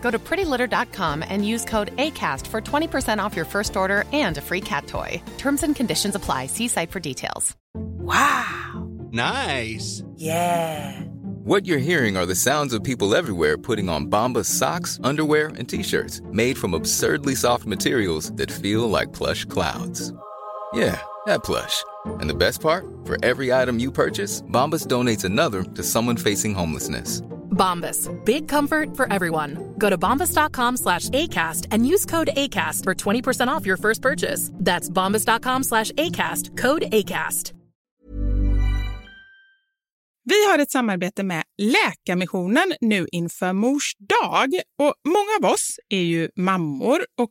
Go to prettylitter.com and use code ACAST for 20% off your first order and a free cat toy. Terms and conditions apply. See site for details. Wow. Nice. Yeah. What you're hearing are the sounds of people everywhere putting on Bombas socks, underwear, and t-shirts made from absurdly soft materials that feel like plush clouds. Yeah, that plush. And the best part? For every item you purchase, Bombas donates another to someone facing homelessness. Bombas. Big comfort for everyone. Go to bombas.com slash ACAST and use code ACAST for 20% off your first purchase. That's bombas.com slash ACAST. Code ACAST. Vi har ett samarbete med Läkarmissionen nu inför Mors dag. Och många av oss är ju mammor och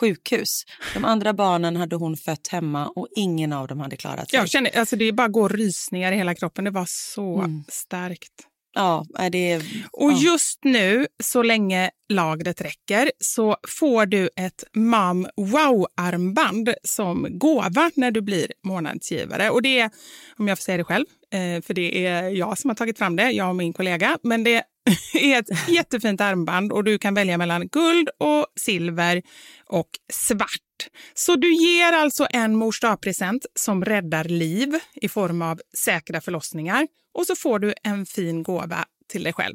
sjukhus. De andra barnen hade hon fött hemma och ingen av dem hade klarat sig. Jag känner, alltså det bara går rysningar i hela kroppen. Det var så Mm. starkt. Ja, det är... Och ja. just nu, så länge lagret räcker, så får du ett Mom Wow-armband som gåva när du blir månadsgivare. Och det är, om jag får säga det själv, Eh, för det är jag som har tagit fram det, jag och min kollega, men det är ett jättefint armband och du kan välja mellan guld och silver och svart. Så du ger alltså en mors present som räddar liv i form av säkra förlossningar och så får du en fin gåva till dig själv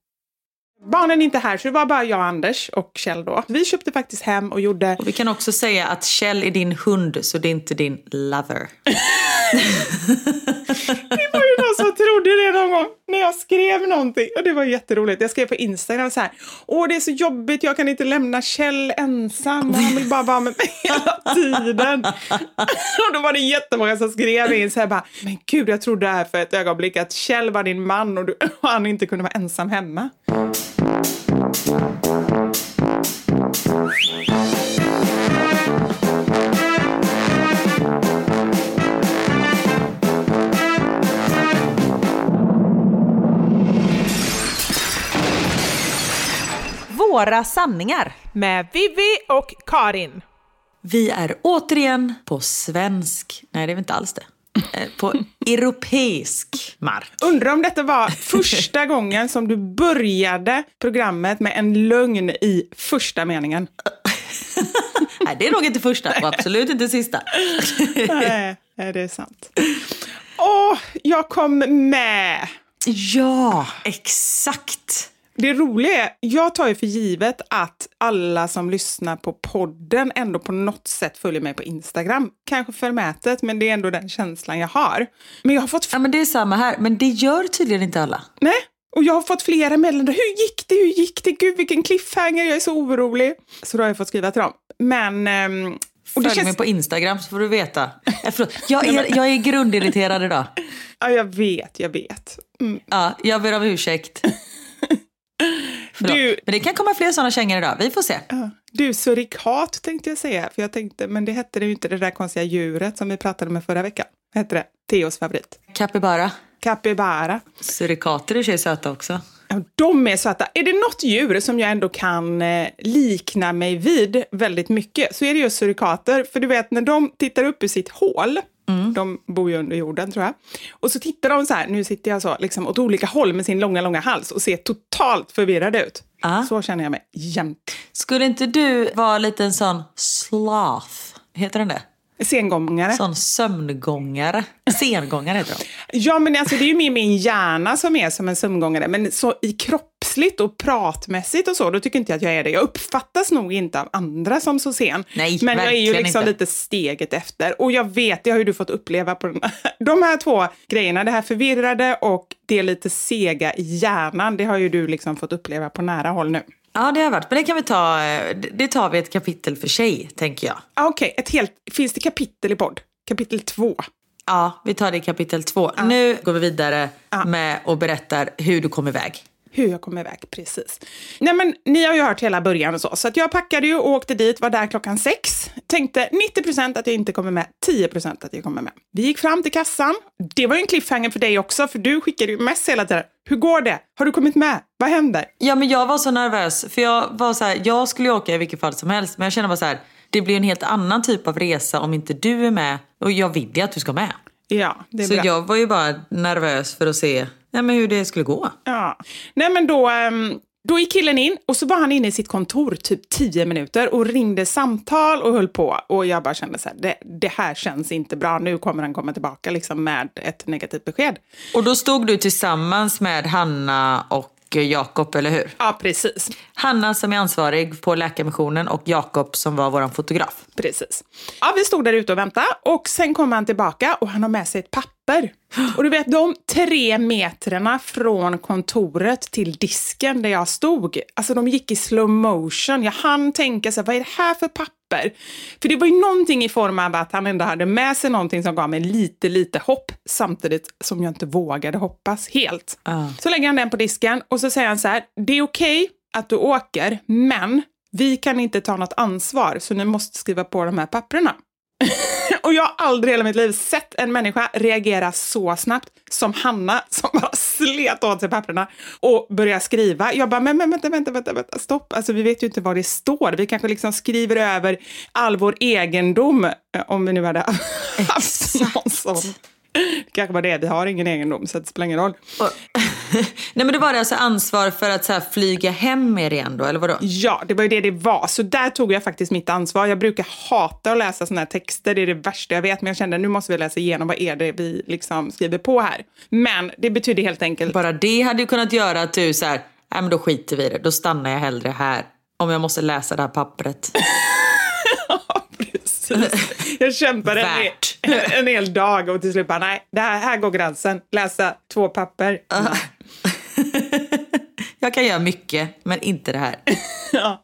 Barnen är inte här, så det var bara jag, Anders och Kjell då. Vi köpte faktiskt hem och gjorde... Och vi kan också säga att Kjell är din hund så det är inte din lover. Det var ju någon som trodde det någon gång när jag skrev någonting. Och det var jätteroligt. Jag skrev på Instagram så här. Åh, det är så jobbigt. Jag kan inte lämna Kjell ensam. Han vill bara vara med mig hela tiden. Och då var det jättemånga som skrev in så här bara. Men gud, jag trodde här för ett ögonblick att Kjell var din man och, du, och han inte kunde vara ensam hemma. Våra sanningar med Vivi och Karin. Vi är återigen på svensk. Nej, det är vi inte alls det på europeisk mark. Undrar om detta var första gången som du började programmet med en lögn i första meningen. Nej, det är nog inte första och absolut inte sista. Nej, nej, det är sant. Åh, jag kom med! Ja, exakt. Det roliga är, jag tar ju för givet att alla som lyssnar på podden ändå på något sätt följer mig på Instagram. Kanske förmätet, men det är ändå den känslan jag har. Men jag har fått... Ja, men det är samma här, men det gör tydligen inte alla. Nej, och jag har fått flera meddelanden. Hur gick det? Hur gick det? Gud, vilken cliffhanger. Jag är så orolig. Så då har jag fått skriva till dem. Men... ehm, Följ känns... mig på Instagram så får du veta. Jag är, jag är grundirriterad idag. Ja, jag vet, jag vet. Mm. Ja, jag ber om ursäkt. Förlåt. Du- Men det kan komma fler sådana kängor idag, vi får se. Ja. Du, surikat tänkte jag säga. För jag tänkte, men det hette det ju inte, det där konstiga djuret som vi pratade med förra veckan. Vad hette det? Theos favorit. Capybara. Capybara. Surikater är sig söta också. Ja, de är söta. Är det något djur som jag ändå kan eh, likna mig vid väldigt mycket så är det just surikater. För du vet, när de tittar upp ur sitt hål, de bor ju under jorden tror jag, och så tittar de så här, nu sitter jag så, liksom åt olika håll med sin långa, långa hals och ser totalt förvirrade ut. Ah. Så känner jag mig jämt. Skulle inte du vara lite en sån sloth? Heter den det? Sengångare. Sån sömngångare. Sengångare heter de. Ja, men alltså, det är ju mer min hjärna som är som en sömngångare. Men så i kroppsligt och pratmässigt och så, då tycker inte jag att jag är det. Jag uppfattas nog inte av andra som så sen. Nej, men jag är ju liksom inte. lite steget efter. Och jag vet, det har ju du fått uppleva på den de här två grejerna. Det här förvirrade och det lite sega i hjärnan. Det har ju du liksom fått uppleva på nära håll nu. Ja, det har varit. Men det kan vi ta, det tar vi ett kapitel för sig, tänker jag. Ah, Okej, ett helt, finns det kapitel i podd? Kapitel två. Ja, vi tar det i kapitel två. Nu går vi vidare med och berättar hur du kom iväg. Hur jag kom iväg, precis. Nej men ni har ju hört hela början och så, så att jag packade ju och åkte dit, var där klockan sex. Tänkte 90% att jag inte kommer med, 10% att jag kommer med. Vi gick fram till kassan. Det var ju en cliffhanger för dig också, för du skickade ju mess hela tiden. Hur går det? Har du kommit med? Vad händer? Ja, men jag var så nervös. För jag var så här, jag skulle ju åka i vilket fall som helst. Men jag känner bara så här, det blir en helt annan typ av resa om inte du är med. Och jag vill ju att du ska med. Ja, det är Så bra. jag var ju bara nervös för att se nej, men hur det skulle gå. Ja. Nej men då, ehm, då gick killen in och så var han inne i sitt kontor typ 10 minuter och ringde samtal och höll på. Och jag bara kände så här, det, det här känns inte bra. Nu kommer han komma tillbaka liksom med ett negativt besked. Och då stod du tillsammans med Hanna och Jakob, eller hur? Ja, precis. Hanna som är ansvarig på Läkarmissionen och Jakob som var vår fotograf. Precis. Ja, vi stod där ute och väntade och sen kom han tillbaka och han har med sig ett papper. Och du vet, de tre metrarna från kontoret till disken där jag stod, alltså de gick i slow motion. Jag hann tänka så här, vad är det här för papper? För det var ju någonting i form av att han ändå hade med sig någonting som gav mig lite, lite hopp samtidigt som jag inte vågade hoppas helt. Ja. Så lägger han den på disken och så säger han så här, det är okej att du åker, men vi kan inte ta något ansvar så ni måste skriva på de här papperna. och jag har aldrig i hela mitt liv sett en människa reagera så snabbt som Hanna som bara slet åt sig papperna och började skriva. Jag bara, men, men vänta, vänta, vänta, vänta, stopp. Alltså vi vet ju inte vad det står. Vi kanske liksom skriver över all vår egendom eh, om vi nu hade haft någon sån. Det kanske var det, vi har ingen egendom så det spelar ingen roll. Och, nej men det var det alltså ansvar för att så här, flyga hem med er igen då, eller vadå? Ja, det var ju det det var. Så där tog jag faktiskt mitt ansvar. Jag brukar hata att läsa såna här texter, det är det värsta jag vet. Men jag kände nu måste vi läsa igenom vad är det vi liksom skriver på här. Men det betyder helt enkelt... Bara det hade ju kunnat göra att du så här, nej men då skiter vi i det, då stannar jag hellre här. Om jag måste läsa det här pappret. Jag kämpade en, en, en hel dag och till slut bara, nej, det här, här går gränsen. Läsa två papper. jag kan göra mycket, men inte det här. Ja.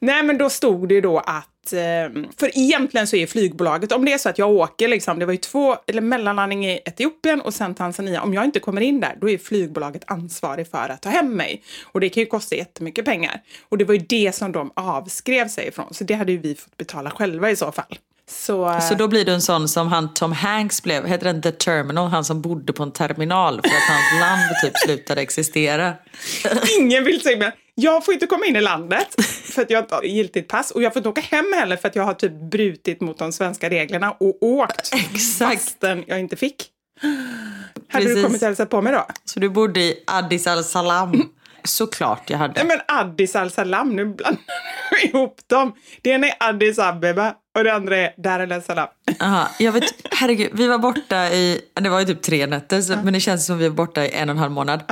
Nej, men då stod det ju då att... Eh, för egentligen så är flygbolaget, om det är så att jag åker, liksom, det var ju två, eller mellanlandning i Etiopien och sen Tanzania. Om jag inte kommer in där, då är flygbolaget ansvarig för att ta hem mig. Och det kan ju kosta jättemycket pengar. Och det var ju det som de avskrev sig ifrån. Så det hade ju vi fått betala själva i så fall. Så, Så då blir du en sån som han Tom Hanks blev, heter den The Terminal? Han som bodde på en terminal för att hans land typ slutade existera. ingen vill säga mer. Jag får inte komma in i landet för att jag inte har giltigt pass och jag får inte åka hem heller för att jag har typ brutit mot de svenska reglerna och åkt Exakt. fastän jag inte fick. Hade Precis. du kommit och hälsat på mig då? Så du bodde i Addis al-Salam? Såklart jag hade. Nej men Addis al-Salam, nu blandar du ihop dem. Det ena är Addis Abeba och det andra är Dar el Salam. Aha, jag vet, herregud, vi var borta i, det var ju typ tre nätter, så, men det känns som vi var borta i en och en halv månad.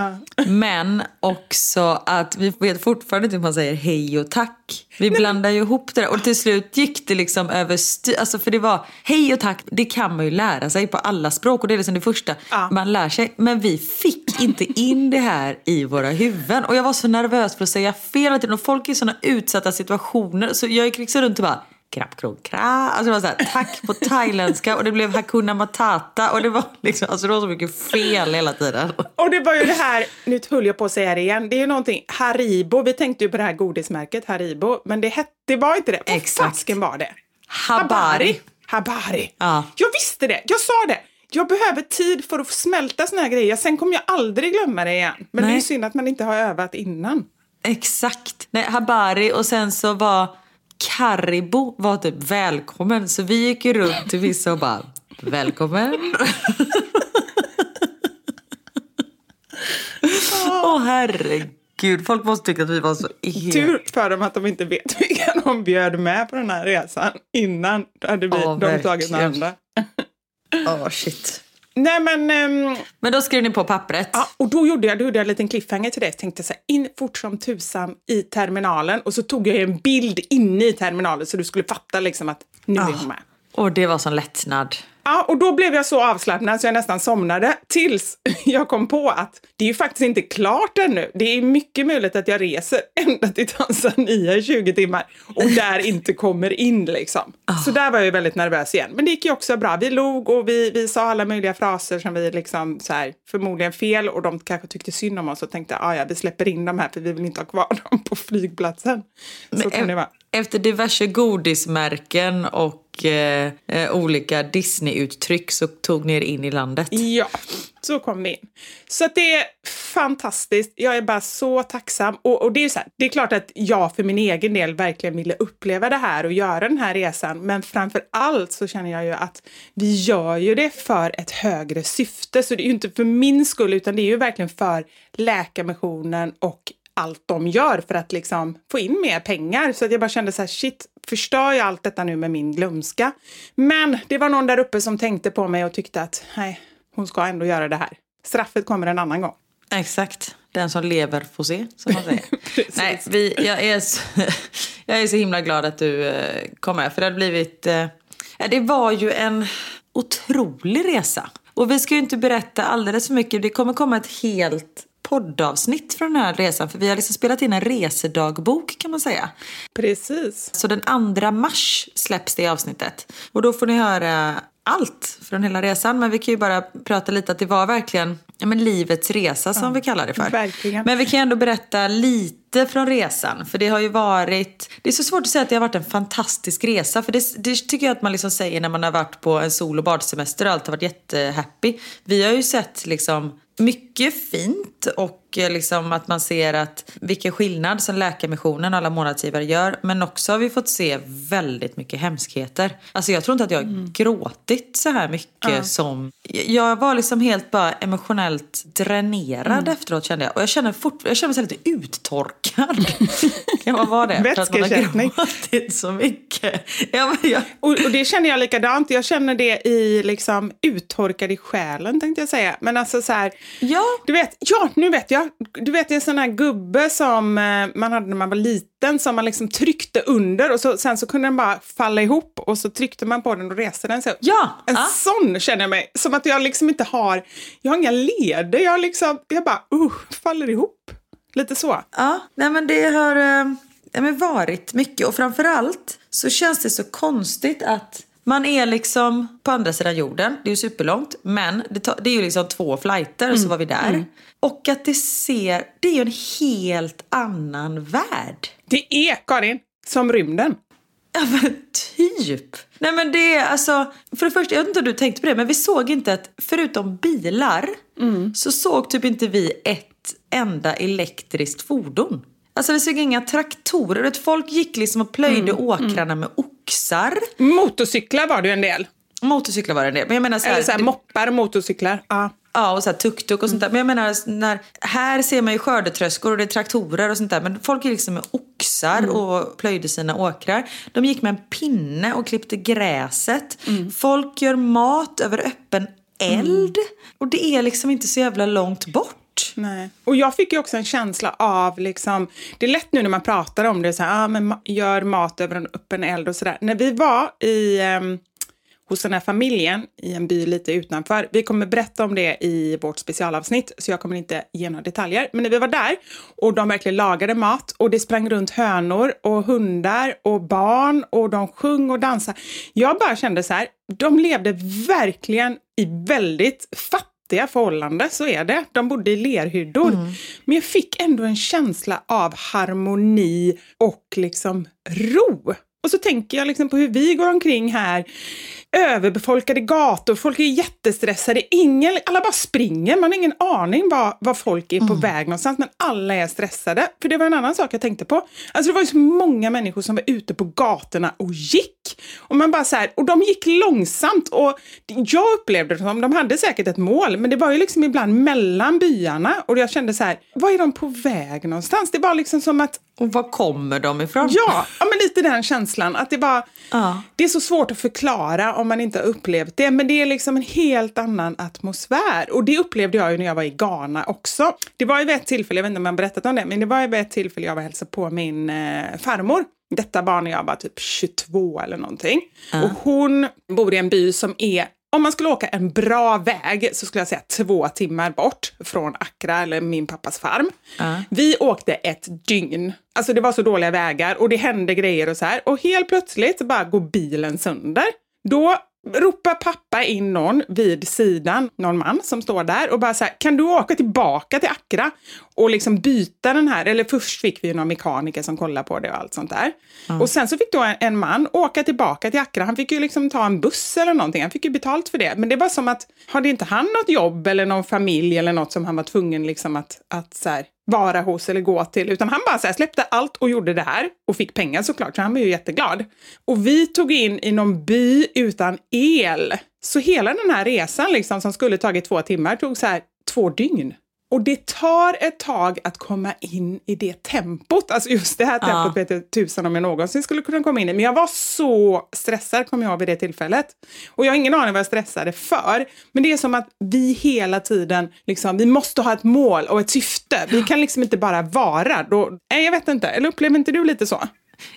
Men också att vi vet fortfarande inte hur man säger hej och tack. Vi blandar ju ihop det där. och till slut gick det liksom över alltså för det var hej och tack, det kan man ju lära sig på alla språk och det är liksom det första Ja. man lär sig. Men vi fick inte in det här i våra huvuden och jag var så nervös för att säga fel hela tiden och folk är i sådana utsatta situationer så jag gick liksom runt och bara Krapp, krok, kra. Alltså det var så här, tack på thailändska och det blev hakuna matata och det var liksom, alltså det var så mycket fel hela tiden. Och det var ju det här, nu höll jag på att säga det igen, det är ju någonting, Haribo, vi tänkte ju på det här godismärket Haribo, men det, hette, det var inte det. Vad Exakt. fasken var det? Habari. Habari. Ja. Jag visste det, jag sa det. Jag behöver tid för att smälta såna här grejer, sen kommer jag aldrig glömma det igen. Men det är Nej. ju synd att man inte har övat innan. Exakt. Nej, habari och sen så var Karibo var typ välkommen. Så vi gick ju runt till vissa och bara välkommen. Åh herregud, folk måste tycka att vi var så helt... Tur för dem att de inte vet vilka de bjöd med på den här resan innan hade vi, Ja, de tagit några andra. Åh shit. Nej men, ehm, Men då skrev ni på pappret. ja, och då gjorde jag, då gjorde jag en liten cliffhanger till det. Jag tänkte så här, in fort som tusan i terminalen och så tog jag en bild inne i terminalen så du skulle fatta liksom att nu är hon med. Och det var sån lättnad. Ja, och då blev jag så avslappnad så jag nästan somnade tills jag kom på att det är ju faktiskt inte klart ännu. Det är mycket möjligt att jag reser ända till Tanzania i 20 timmar och där inte kommer in liksom. Så där var jag ju väldigt nervös igen. Men det gick ju också bra. Vi log och vi, vi sa alla möjliga fraser som vi liksom så här, förmodligen fel och de kanske tyckte synd om oss och tänkte ah, ja, vi släpper in dem här för vi vill inte ha kvar dem på flygplatsen. Så kan det vara. Efter diverse godismärken och och eh, eh, olika Disney-uttryck så tog ni er in i landet. Ja, så kom vi in. Så att det är fantastiskt. Jag är bara så tacksam. Och, och det är så här, det är klart att jag för min egen del verkligen ville uppleva det här och göra den här resan. Men framför allt så känner jag ju att vi gör ju det för ett högre syfte. Så det är ju inte för min skull utan det är ju verkligen för Läkarmissionen och allt de gör för att liksom få in mer pengar. Så att jag bara kände så här, shit, förstör jag allt detta nu med min glömska? Men det var någon där uppe som tänkte på mig och tyckte att nej, hon ska ändå göra det här. Straffet kommer en annan gång. Exakt. Den som lever får se, som man säger. Nej, vi, jag, är så, jag är så himla glad att du eh, kom med. För det hade blivit... Eh, det var ju en otrolig resa. Och vi ska ju inte berätta alldeles för mycket. Det kommer komma ett helt poddavsnitt från den här resan. För vi har liksom spelat in en resedagbok kan man säga. Precis. Så den 2 mars släpps det avsnittet. Och då får ni höra allt från hela resan. Men vi kan ju bara prata lite att det var verkligen ja, men livets resa som vi kallar det för. verkligen. Men vi kan ändå berätta lite från resan. För det har ju varit... Det är så svårt att säga att det har varit en fantastisk resa. För det, det tycker jag att man liksom säger när man har varit på en sol och badsemester och allt har varit jättehappy. Vi har ju sett liksom mycket fint och liksom att man ser att vilken skillnad som Läkarmissionen och alla månadsgivare gör. Men också har vi fått se väldigt mycket hemskheter. Alltså jag tror inte att jag har gråtit så här mycket som... Jag var liksom helt bara emotionellt dränerad efteråt kände jag. Och jag känner, fort, jag känner mig lite uttorkad. kan man vara det? För att man har gråtit så mycket. Ja, jag, Och, och det känner jag likadant. Jag känner det i liksom uttorkad i själen tänkte jag säga. Men alltså så här, ja. du vet, ja nu vet jag. Du vet en sån här gubbe som eh, man hade när man var liten som man liksom tryckte under och så, sen så kunde den bara falla ihop och så tryckte man på den och reste den sig upp. Ja, En ja. sån känner jag mig. Som att jag liksom inte har, jag har inga leder. Jag liksom, jag bara, uh, faller ihop. Lite så. Ja, nej men det har eh, men varit mycket och framförallt så känns det så konstigt att man är liksom på andra sidan jorden, det är ju superlångt, men det, det är ju liksom två flighter och så var vi där. Och att det ser, det är ju en helt annan värld. Det är, Karin, som rymden. Ja men typ. Nej men det är alltså, för det första, jag vet inte om du tänkte på det, men vi såg inte att förutom bilar så såg typ inte vi ett enda elektriskt fordon. Alltså det såg inga traktorer ut. Folk gick liksom och plöjde Mm, åkrarna med oxar. Motorcyklar var det ju en del. Motorcyklar var det en del. Men jag menar så här, Eller så här, moppar och motorcyklar. Ja. Ja, och så tuk-tuk och sånt där. Men jag menar, när, här ser man ju skördetröskor och det är traktorer och sånt där. Men folk gick liksom med oxar och plöjde sina åkrar. De gick med en pinne och klippte gräset. Folk gör mat över öppen eld. Och det är liksom inte så jävla långt bort. Nej. Och jag fick ju också en känsla av, liksom, det är lätt nu när man pratar om det, så här, ah, men ma- gör mat över en öppen eld och sådär. När vi var i, ehm, hos den här familjen i en by lite utanför, vi kommer berätta om det i vårt specialavsnitt, så jag kommer inte ge några detaljer. Men när vi var där och de verkligen lagade mat och det sprang runt hönor och hundar och barn och de sjöng och dansade. Jag bara kände så här, de levde verkligen i väldigt fattiga förhållanden, så är det. De bodde i lerhyddor. Men jag fick ändå en känsla av harmoni och liksom ro. Och så tänker jag liksom på hur vi går omkring här, överbefolkade gator, folk är jättestressade, ingen, alla bara springer, man har ingen aning var, var folk är på väg någonstans, men alla är stressade. För det var en annan sak jag tänkte på. Alltså det var ju så många människor som var ute på gatorna och gick. Och man bara så här, och de gick långsamt och jag upplevde det som, de hade säkert ett mål, men det var ju liksom ibland mellan byarna och jag kände så här, var är de på väg någonstans? Det var liksom som att Och var kommer de ifrån? Ja, ja men lite den känslan. Att det, bara, Ja. det är så svårt att förklara om man inte har upplevt det, men det är liksom en helt annan atmosfär. Och det upplevde jag ju när jag var i Ghana också. Det var ju vid ett tillfälle, jag vet inte om jag har berättat om det, men det var ju vid ett tillfälle jag var hälsade på min eh, farmor. Detta barn när jag var typ 22 eller någonting. Och hon bor i en by som är om man skulle åka en bra väg så skulle jag säga två timmar bort från Accra eller min pappas farm. Vi åkte ett dygn. Alltså det var så dåliga vägar och det hände grejer och så här. Och helt plötsligt bara går bilen sönder. Då ropar pappa in någon vid sidan, någon man som står där och bara så här, kan du åka tillbaka till Accra och liksom byta den här, eller först fick vi ju någon mekaniker som kollade på det och allt sånt där. Och sen så fick då en, en man åka tillbaka till Accra, han fick ju liksom ta en buss eller någonting, han fick ju betalt för det. Men det var som att, hade inte han något jobb eller någon familj eller något som han var tvungen liksom att, att så här, vara hos eller gå till, utan han bara så här, släppte allt och gjorde det här och fick pengar såklart, så han var ju jätteglad. Och vi tog in i någon by utan el. Så hela den här resan liksom, som skulle tagit två timmar tog så här två dygn. Och det tar ett tag att komma in i det tempot. Alltså just det här tempot vet jag tusan om jag någonsin skulle kunna komma in i. Men jag var så stressad, kommer jag ihåg, vid det tillfället. Och jag har ingen aning vad jag stressade för. Men det är som att vi hela tiden, liksom, vi måste ha ett mål och ett syfte. Vi kan liksom inte bara vara. Då, nej, jag vet inte. Eller upplever inte du lite så?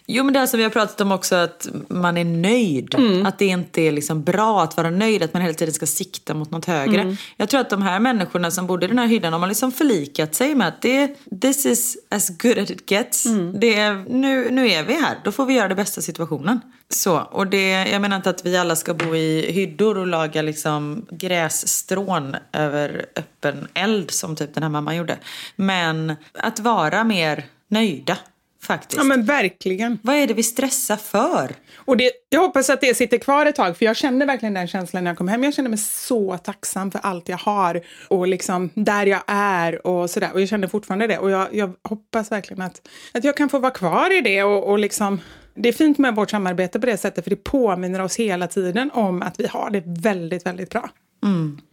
Jo men det här som vi har pratat om också att man är nöjd. Mm. Att det inte är liksom bra att vara nöjd, att man hela tiden ska sikta mot något högre. Mm. Jag tror att de här människorna som bodde i den här hyddan, de har liksom förlikat sig med att det, this is as good as it gets. Mm. Det är, nu, nu är vi här, då får vi göra det bästa situationen. Så, och det, jag menar inte att vi alla ska bo i hyddor och laga liksom grässtrån över öppen eld som typ den här mamman gjorde. Men att vara mer nöjda faktiskt. Ja men verkligen. Vad är det vi stressar för? Och det, jag hoppas att det sitter kvar ett tag, för jag känner verkligen den känslan när jag kom hem. Jag känner mig så tacksam för allt jag har och liksom där jag är och sådär. Och jag känner fortfarande det. Och jag, jag hoppas verkligen att, att jag kan få vara kvar i det och, och liksom det är fint med vårt samarbete på det sättet, för det påminner oss hela tiden om att vi har det väldigt, väldigt bra.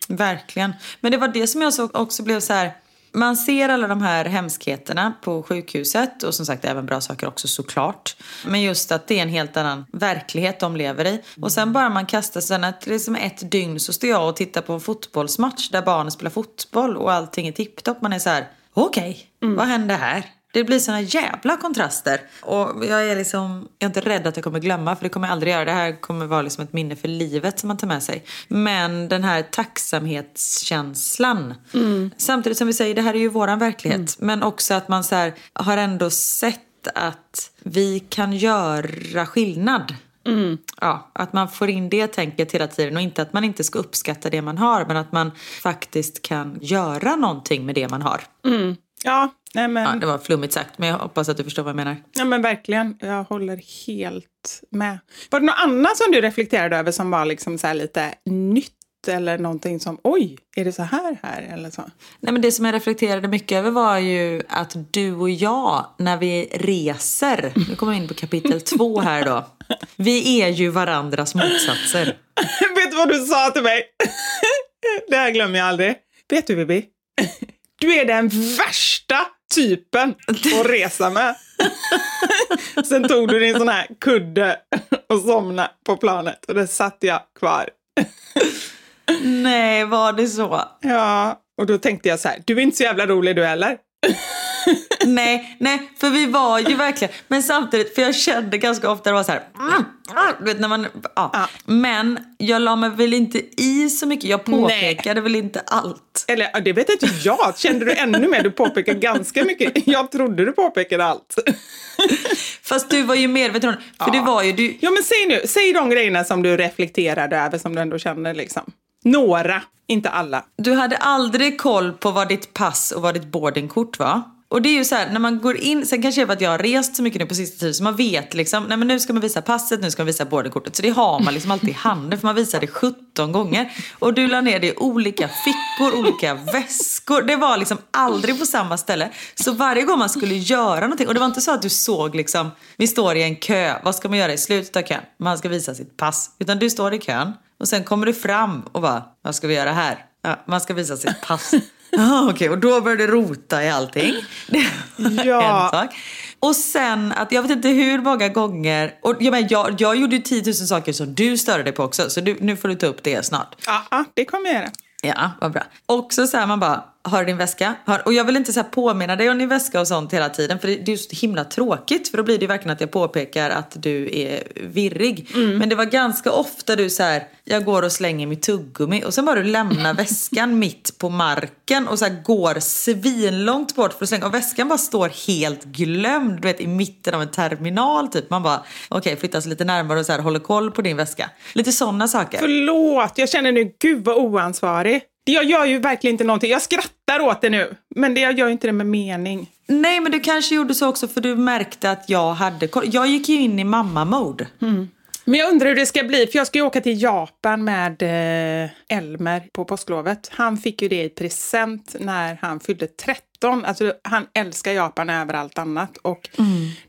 Verkligen. Men det var det som jag så också blev så här. Man ser alla de här hemskheterna på sjukhuset och som sagt även bra saker också såklart. Men just att det är en helt annan verklighet de lever i. Och sen bara man kastar sig, det är som ett dygn så står jag och tittar på en fotbollsmatch där barnen spelar fotboll och allting är tipptopp. Man är så här, okej, vad hände här? Det blir såna jävla kontraster. Och jag är liksom, jag är inte rädd att jag kommer glömma för det kommer jag aldrig göra. Det här kommer vara liksom ett minne för livet som man tar med sig. Men den här tacksamhetskänslan. Samtidigt som vi säger, det här är ju våran verklighet. Men också att man så här, har ändå sett att vi kan göra skillnad. Ja, att man får in det tänket hela tiden och inte att man inte ska uppskatta det man har men att man faktiskt kan göra någonting med det man har. Ja, nej men, Ja, det var flummigt sagt, men jag hoppas att du förstår vad jag menar. ja, men verkligen. Jag håller helt med. Var det något annat som du reflekterade över som var liksom så lite nytt nytt eller någonting som oj, är det så här här eller så? Nej, men det som jag reflekterade mycket över var ju att du och jag, när vi reser, nu kommer vi in på kapitel två här då. Vi är ju varandras motsatser. Vet du vad du sa till mig? det här glömmer jag aldrig. Vet du Bibi? Du är den värsta typen att resa med. Sen tog du din sån här kudde och somnade på planet och där satt jag kvar. Nej, var det så? Ja, och då tänkte jag så här, du är inte så jävla rolig du heller. nej, nej, för vi var ju verkligen, men samtidigt, för jag kände ganska ofta det var så här, mm, mm, du vet när man, ja. Ja. Men jag la mig väl inte i så mycket, jag påpekade väl inte allt. Eller ja, det vet inte jag. Kände du ännu mer? Du påpekade ganska mycket. Jag trodde du påpekade allt. Fast du var ju medveten om för det var ju du, Ja, men säg nu, säg de grejerna som du reflekterade över som du ändå känner liksom. Några, inte alla. Du hade aldrig koll på vad ditt pass och vad ditt boardingkort var. Och det är ju så här, när man går in, sen kanske det är för att jag har rest så mycket nu på sista tiden så man vet liksom, nej men nu ska man visa passet, nu ska man visa boardingkortet. Så det har man liksom alltid i handen för man visar det 17 gånger. Och du la ner det i olika fickor, olika väskor. Det var liksom aldrig på samma ställe. Så varje gång man skulle göra någonting, och det var inte så att du såg liksom, vi står i en kö, vad ska man göra i slutet av kön? Man ska visa sitt pass. Utan du står i kön och sen kommer du fram och bara, vad ska vi göra här? Ja, man ska visa sitt pass. Ah, Okej, och då började du rota i allting. Det var Ja. en sak. Och sen att jag vet inte hur många gånger, och jag, men, jag, jag gjorde ju 10 000 saker som du störde dig på också, så du, nu får du ta upp det snart. Ja, det kommer jag göra. Ja, vad bra. Också så här man bara, har du din väska? Har, och jag vill inte så här påminna dig om din väska och sånt hela tiden för det, det är ju så himla tråkigt för då blir det ju verkligen att jag påpekar att du är virrig. Men det var ganska ofta du så här, jag går och slänger mitt tuggummi och sen bara du lämnar väskan mitt på marken och så här går svinlångt bort för att slänga och väskan bara står helt glömd du vet i mitten av en terminal typ. Man bara, okej flyttas lite närmare och så här håller koll på din väska. Lite sådana saker. Förlåt, jag känner nu, gud vad oansvarig. Jag gör ju verkligen inte någonting. Jag skrattar åt det nu, men det, jag gör ju inte det med mening. Nej, men du kanske gjorde så också för du märkte att jag hade. Jag gick ju in i mamma-mode. Men jag undrar hur det ska bli, för jag ska ju åka till Japan med eh, Elmer på påsklovet. Han fick ju det i present när han fyllde 13. Alltså, han älskar Japan över allt annat. Och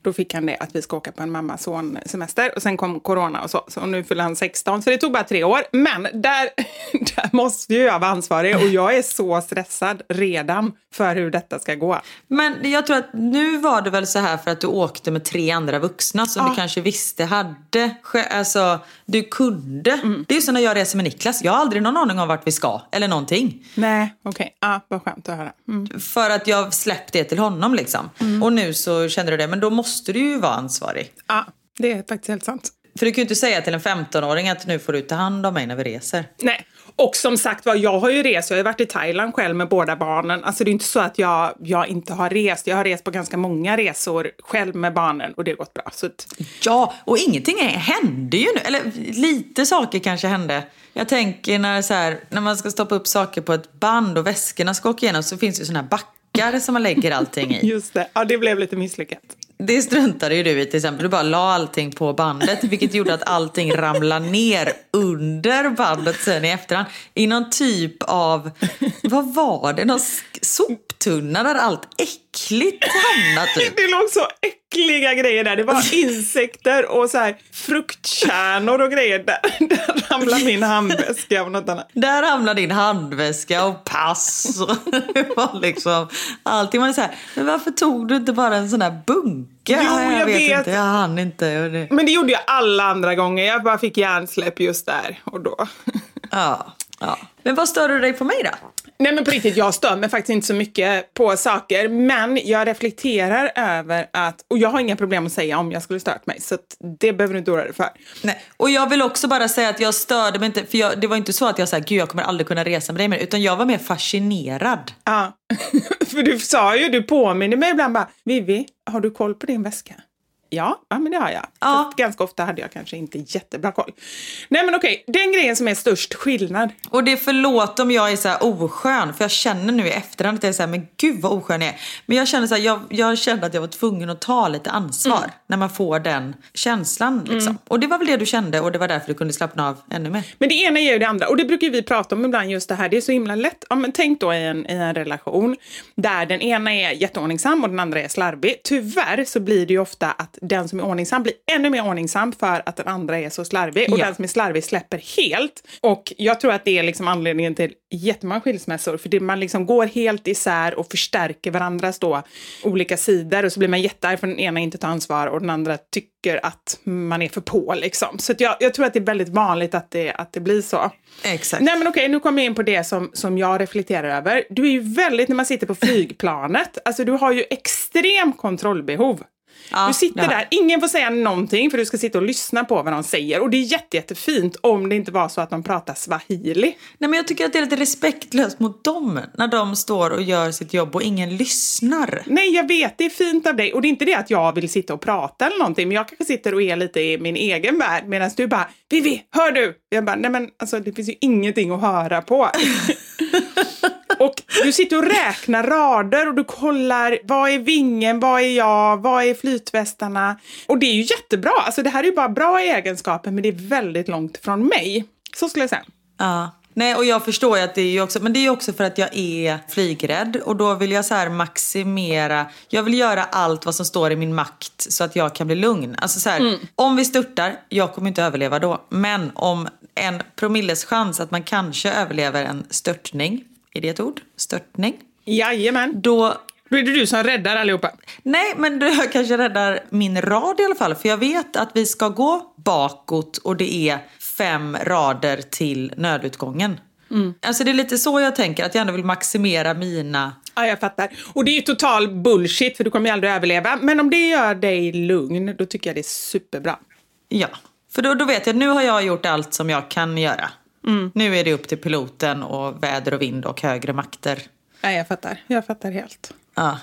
då fick han det att vi ska åka på en mamma-son-semester. Och sen kom corona och så. så nu fyller han 16, så det tog bara tre år. Men där, där måste ju jag vara ansvarig och jag är så stressad redan för hur detta ska gå. Men jag tror att nu var det väl så här för att du åkte med tre andra vuxna som du kanske visste hade. Alltså, du kunde. Det är ju så när jag reser med Niklas. Jag har aldrig någon aning om vart vi ska eller någonting. Nej, okej. Ja, vad skönt att höra. Mm. För att jag släppt det till honom liksom. Och nu så känner du det. Men då måste du ju vara ansvarig. Ja, det är faktiskt helt sant. För du kan ju inte säga till en 15-åring att nu får du ta hand om mig när vi reser. Nej, och som sagt var, jag har ju rest. Jag har ju varit i Thailand själv med båda barnen. Alltså det är inte så att jag, jag inte har rest. Jag har rest på ganska många resor själv med barnen och det har gått bra. Så Ja, och ingenting hände ju nu. Eller lite saker kanske hände. Jag tänker när, så här, när man ska stoppa upp saker på ett band och väskorna ska åka igenom så finns det ju såna här backar som man lägger allting i. just det, ja det blev lite misslyckat. Det struntade ju du i till exempel. Du bara la allting på bandet vilket gjorde att allting ramlade ner under bandet sen i efterhand. I någon typ av, vad var det? Någon soptunna där allt äckligt hamnat typ. Det låg så äckligt äckliga grejer där. Det var insekter och så här fruktkärnor och grejer. Där, där ramlade min handväska och något annat. Där hamnade din handväska och pass. Det var liksom allting. Man är så här, men varför tog du inte bara en sån här bunke? Jo, jag vet. inte, jag hann inte. Det, Men det gjorde jag alla andra gånger. Jag bara fick hjärnsläpp just där och då. ja, ja. Men vad stör du dig på mig då? Nej men på riktigt, jag stör mig faktiskt inte så mycket på saker. Men jag reflekterar över att, och jag har inga problem att säga om jag skulle stört mig. Så det behöver du inte oroa dig för. Nej. Och jag vill också bara säga att jag störde mig inte, för jag, det var inte så att jag sa gud jag kommer aldrig kunna resa med dig mer, utan jag var mer fascinerad. Ja, för du sa ju, du påminner mig ibland bara, Vivi, har du koll på din väska? Ja, ja men det har jag. Ja. Ganska ofta hade jag kanske inte jättebra koll. Nej men okej, den grejen som är störst skillnad. Och det är förlåt om jag är så här oskön, för jag känner nu i efterhand att jag är så här, men gud vad oskön jag är. Men jag känner så här, jag, jag kände att jag var tvungen att ta lite ansvar Mm. när man får den känslan. Liksom. Och det var väl det du kände och det var därför du kunde slappna av ännu mer. Men det ena ger ju det andra. Och det brukar vi prata om ibland, just det här. Det är så himla lätt. Ja, men tänk då i en, i en relation där den ena är jätteordningsam och den andra är slarvig. Tyvärr så blir det ju ofta att den som är ordningsam blir ännu mer ordningsam för att den andra är så slarvig. Och Ja. den som är slarvig släpper helt. Och jag tror att det är liksom anledningen till jättemånga skilsmässor. För det, man liksom går helt isär och förstärker varandras då olika sidor. Och så blir man jättearg för den ena inte tar ansvar och den andra tycker att man är för på. Liksom. Så jag, jag tror att det är väldigt vanligt att det, att det blir så. Exakt. Nej men okej, nu kommer jag in på det som, som jag reflekterar över. Du är ju väldigt, när man sitter på flygplanet, alltså du har ju extrem kontrollbehov. Ja, du sitter där, ingen får säga någonting för du ska sitta och lyssna på vad de säger. Och det är jätte, jättefint om det inte var så att de pratar swahili. Nej, men jag tycker att det är lite respektlöst mot dem när de står och gör sitt jobb och ingen lyssnar. Nej, jag vet, det är fint av dig. Och det är inte det att jag vill sitta och prata eller någonting, men jag kanske sitter och är lite i min egen värld medan du bara Vivi, hör du? Jag bara, nej men alltså det finns ju ingenting att höra på. du sitter och räknar rader och du kollar, vad är vingen, vad är jag, vad är flytvästarna? Och det är ju jättebra, alltså det här är ju bara bra egenskaper, men det är väldigt långt från mig. Så skulle jag säga. Ja. Nej, och jag förstår ju att det är ju också, men det är ju också för att jag är flygrädd och då vill jag så här maximera, jag vill göra allt vad som står i min makt så att jag kan bli lugn. Alltså så här, om vi störtar, jag kommer inte överleva då, men om en promilles chans att man kanske överlever en störtning, är det ett ord? Störtning? Jajamän. Då Då är det du som räddar allihopa. Nej, men jag kanske räddar min rad i alla fall. För jag vet att vi ska gå bakåt och det är fem rader till nödutgången. Alltså det är lite så jag tänker, att jag ändå vill maximera mina... Ja, jag fattar. Och det är ju total bullshit, för du kommer ju aldrig överleva. Men om det gör dig lugn, då tycker jag det är superbra. Ja, för då, då vet jag, nu har jag gjort allt som jag kan göra. Nu är det upp till piloten och väder och vind och högre makter. Ja, jag fattar. Jag fattar helt. Ja.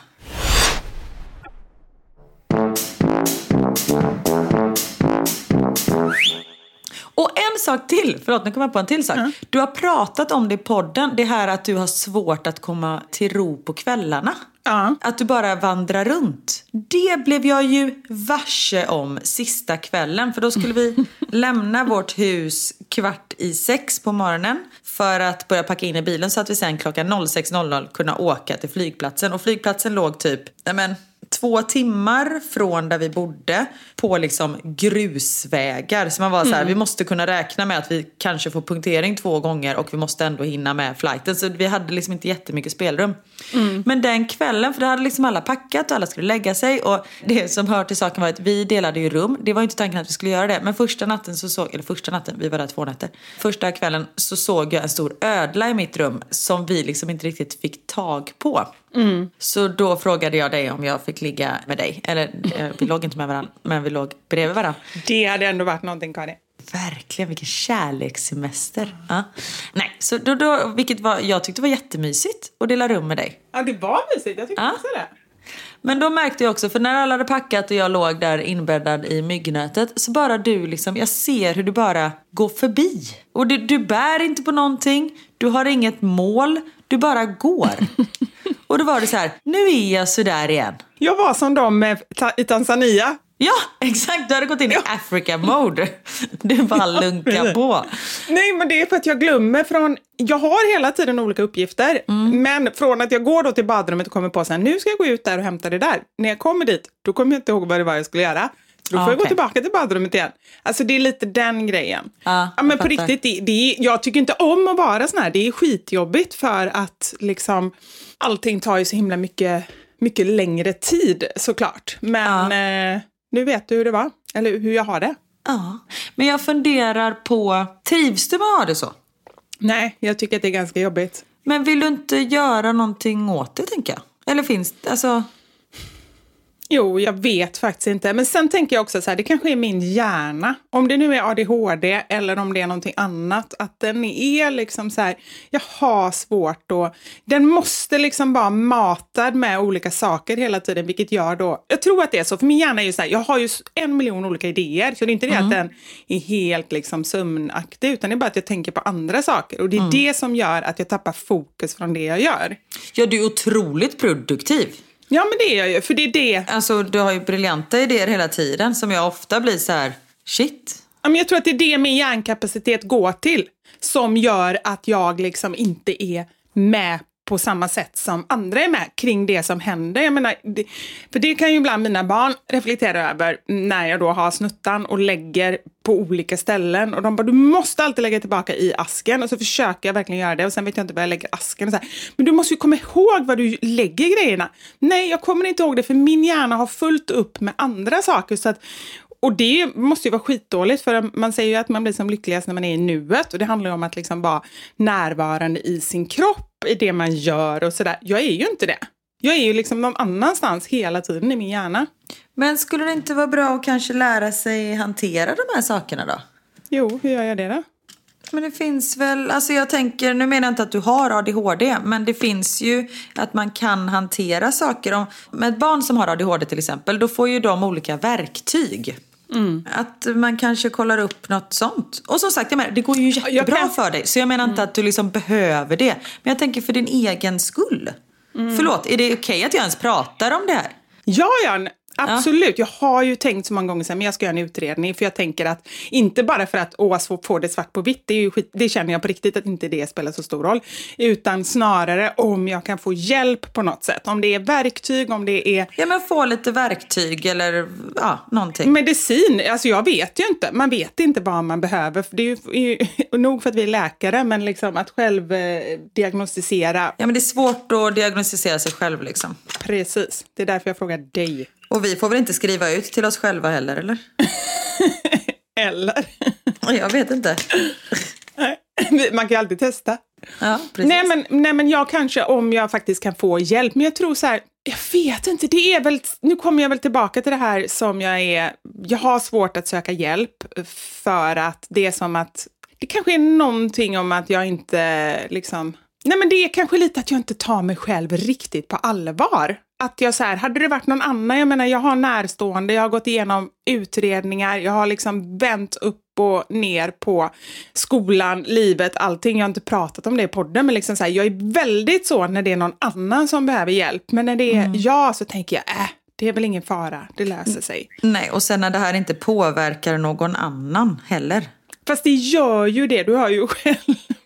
Och en sak till, förlåt nu kommer jag på en till sak. Du har pratat om det i podden, det här att du har svårt att komma till ro på kvällarna. Ja. Att du bara vandrar runt. Det blev jag ju varse om sista kvällen. För då skulle vi lämna vårt hus kvart i sex på morgonen. För att börja packa in i bilen så att vi sen klockan 06.00 kunna åka till flygplatsen. Och flygplatsen låg typ, nej men två timmar från där vi bodde på liksom grusvägar. Så man var så här, vi måste kunna räkna med att vi kanske får punktering två gånger och vi måste ändå hinna med flighten. Så vi hade liksom inte jättemycket spelrum. Men den kvällen, för då hade liksom alla packat och alla skulle lägga sig. Och det som hör till saken var att vi delade ju rum. Det var inte tanken att vi skulle göra det. Men första natten så såg, eller första natten, vi var där två nätter. Första kvällen så såg jag en stor ödla i mitt rum som vi liksom inte riktigt fick tag på. Så då frågade jag dig om jag fick ligga med dig. Eller eh, vi låg inte med varandra, men vi låg bredvid varandra. Det hade ändå varit någonting, Karin. Verkligen, vilken kärlekssemester. Ja. Nej, så då, då, vilket var, jag tyckte var jättemysigt att dela rum med dig. Ja, det var mysigt. Jag tyckte Ja. också det. Men då märkte jag också, för när alla hade packat och jag låg där inbäddad i myggnätet, så bara du liksom, jag ser hur du bara går förbi. Och du, du bär inte på någonting, du har inget mål, du bara går. och då var det så här, nu är jag sådär igen. Jag var som de ta, i Tanzania. Ja, exakt. Du hade gått in i Africa mode. Du bara lunkar på. Nej, men det är för att jag glömmer från... Jag har hela tiden olika uppgifter, men från att jag går då till badrummet och kommer på sen nu ska jag gå ut där och hämta det där. När jag kommer dit, då kommer jag inte ihåg vad det var jag skulle göra. Då får Ah, jag gå okej. tillbaka till badrummet igen. Alltså det är lite den grejen. Ja, ja, men på riktigt, det, det är, jag tycker inte om att vara sån här. Det är skitjobbigt för att liksom allting tar ju så himla mycket, mycket längre tid såklart. Men eh, nu vet du hur det var, eller hur jag har det. Ja, men jag funderar på, trivs du med att ha det så? Nej, jag tycker att det är ganska jobbigt. Men vill du inte göra någonting åt det, tänker jag? Eller finns det, alltså... Jo, jag vet faktiskt inte. Men sen tänker jag också så här, det kanske är min hjärna. Om det nu är ADHD eller om det är någonting annat. Att den är liksom så här, jag har svårt då. Den måste liksom vara matad med olika saker hela tiden, vilket gör då, jag tror att det är så, för min hjärna är ju så här, jag har ju en miljon olika idéer. Så det är inte det att den är helt liksom sömnaktig, utan det är bara att jag tänker på andra saker. Och det är det som gör att jag tappar fokus från det jag gör. Ja, du är otroligt produktiv. Ja, men det är jag ju, för det är det Alltså, du har ju briljanta idéer hela tiden som jag ofta blir så här, shit. Ja, men jag tror att det är det min hjärnkapacitet går till som gör att jag liksom inte är med på samma sätt som andra är med kring det som händer. Jag menar, det, för det kan ju ibland mina barn reflektera över när jag då har snuttan och lägger på olika ställen. Och de bara, du måste alltid lägga tillbaka i asken. Och så försöker jag verkligen göra det och sen vet jag inte var jag lägger asken. Och så här. Men du måste ju komma ihåg var du lägger grejerna. Nej, jag kommer inte ihåg det för min hjärna har fullt upp med andra saker. Så att, och det måste ju vara skitdåligt för man säger ju att man blir som lyckligast när man är i nuet och det handlar ju om att liksom vara närvarande i sin kropp, i det man gör och sådär. Jag är ju inte det. Jag är ju liksom någon annanstans hela tiden i min hjärna. Men skulle det inte vara bra att kanske lära sig hantera de här sakerna då? Jo, hur gör jag det då? Men det finns väl, alltså jag tänker, nu menar jag inte att du har ADHD, men det finns ju att man kan hantera saker. Om, med ett barn som har ADHD till exempel, då får ju de olika verktyg. Att man kanske kollar upp något sånt. Och som sagt, jag menar, det går ju jättebra kan- för dig. Så jag menar inte att du liksom behöver det. Men jag tänker för din egen skull. Förlåt, är det okej att jag ens pratar om det här? Ja, Jan, absolut. Jag har ju tänkt så många gånger sen, men jag ska göra en utredning. För jag tänker att, inte bara för att åh, så få det svart på vitt, det, är ju skit, det känner jag på riktigt att inte det spelar så stor roll. Utan snarare om jag kan få hjälp på något sätt. Om det är verktyg, om det är Ja men få lite verktyg eller ja, någonting. Medicin, alltså jag vet ju inte. Man vet inte vad man behöver. För Det är ju, är nog för att vi är läkare, men liksom att själv eh, diagnostisera. Ja men det är svårt att diagnostisera sig själv liksom. Precis, det är därför jag frågar dig. Och vi får väl inte skriva ut till oss själva heller eller? Eller? Jag vet inte. Man kan ju alltid testa. Ja. Nej men, nej men jag kanske, om jag faktiskt kan få hjälp, men jag tror så här, jag vet inte, det är väl, nu kommer jag väl tillbaka till det här som jag är, jag har svårt att söka hjälp för att det är som att, det kanske är någonting om att jag inte liksom, nej men det är kanske lite att jag inte tar mig själv riktigt på allvar. Att jag så här, hade det varit någon annan, jag menar jag har närstående, jag har gått igenom utredningar, jag har liksom vänt upp och ner på skolan, livet, allting. Jag har inte pratat om det i podden, men liksom så här, jag är väldigt så när det är någon annan som behöver hjälp. Men när det är jag så tänker jag, äh, det är väl ingen fara, det löser sig. Nej, och sen när det här inte påverkar någon annan heller. Fast det gör ju det, du har ju själv,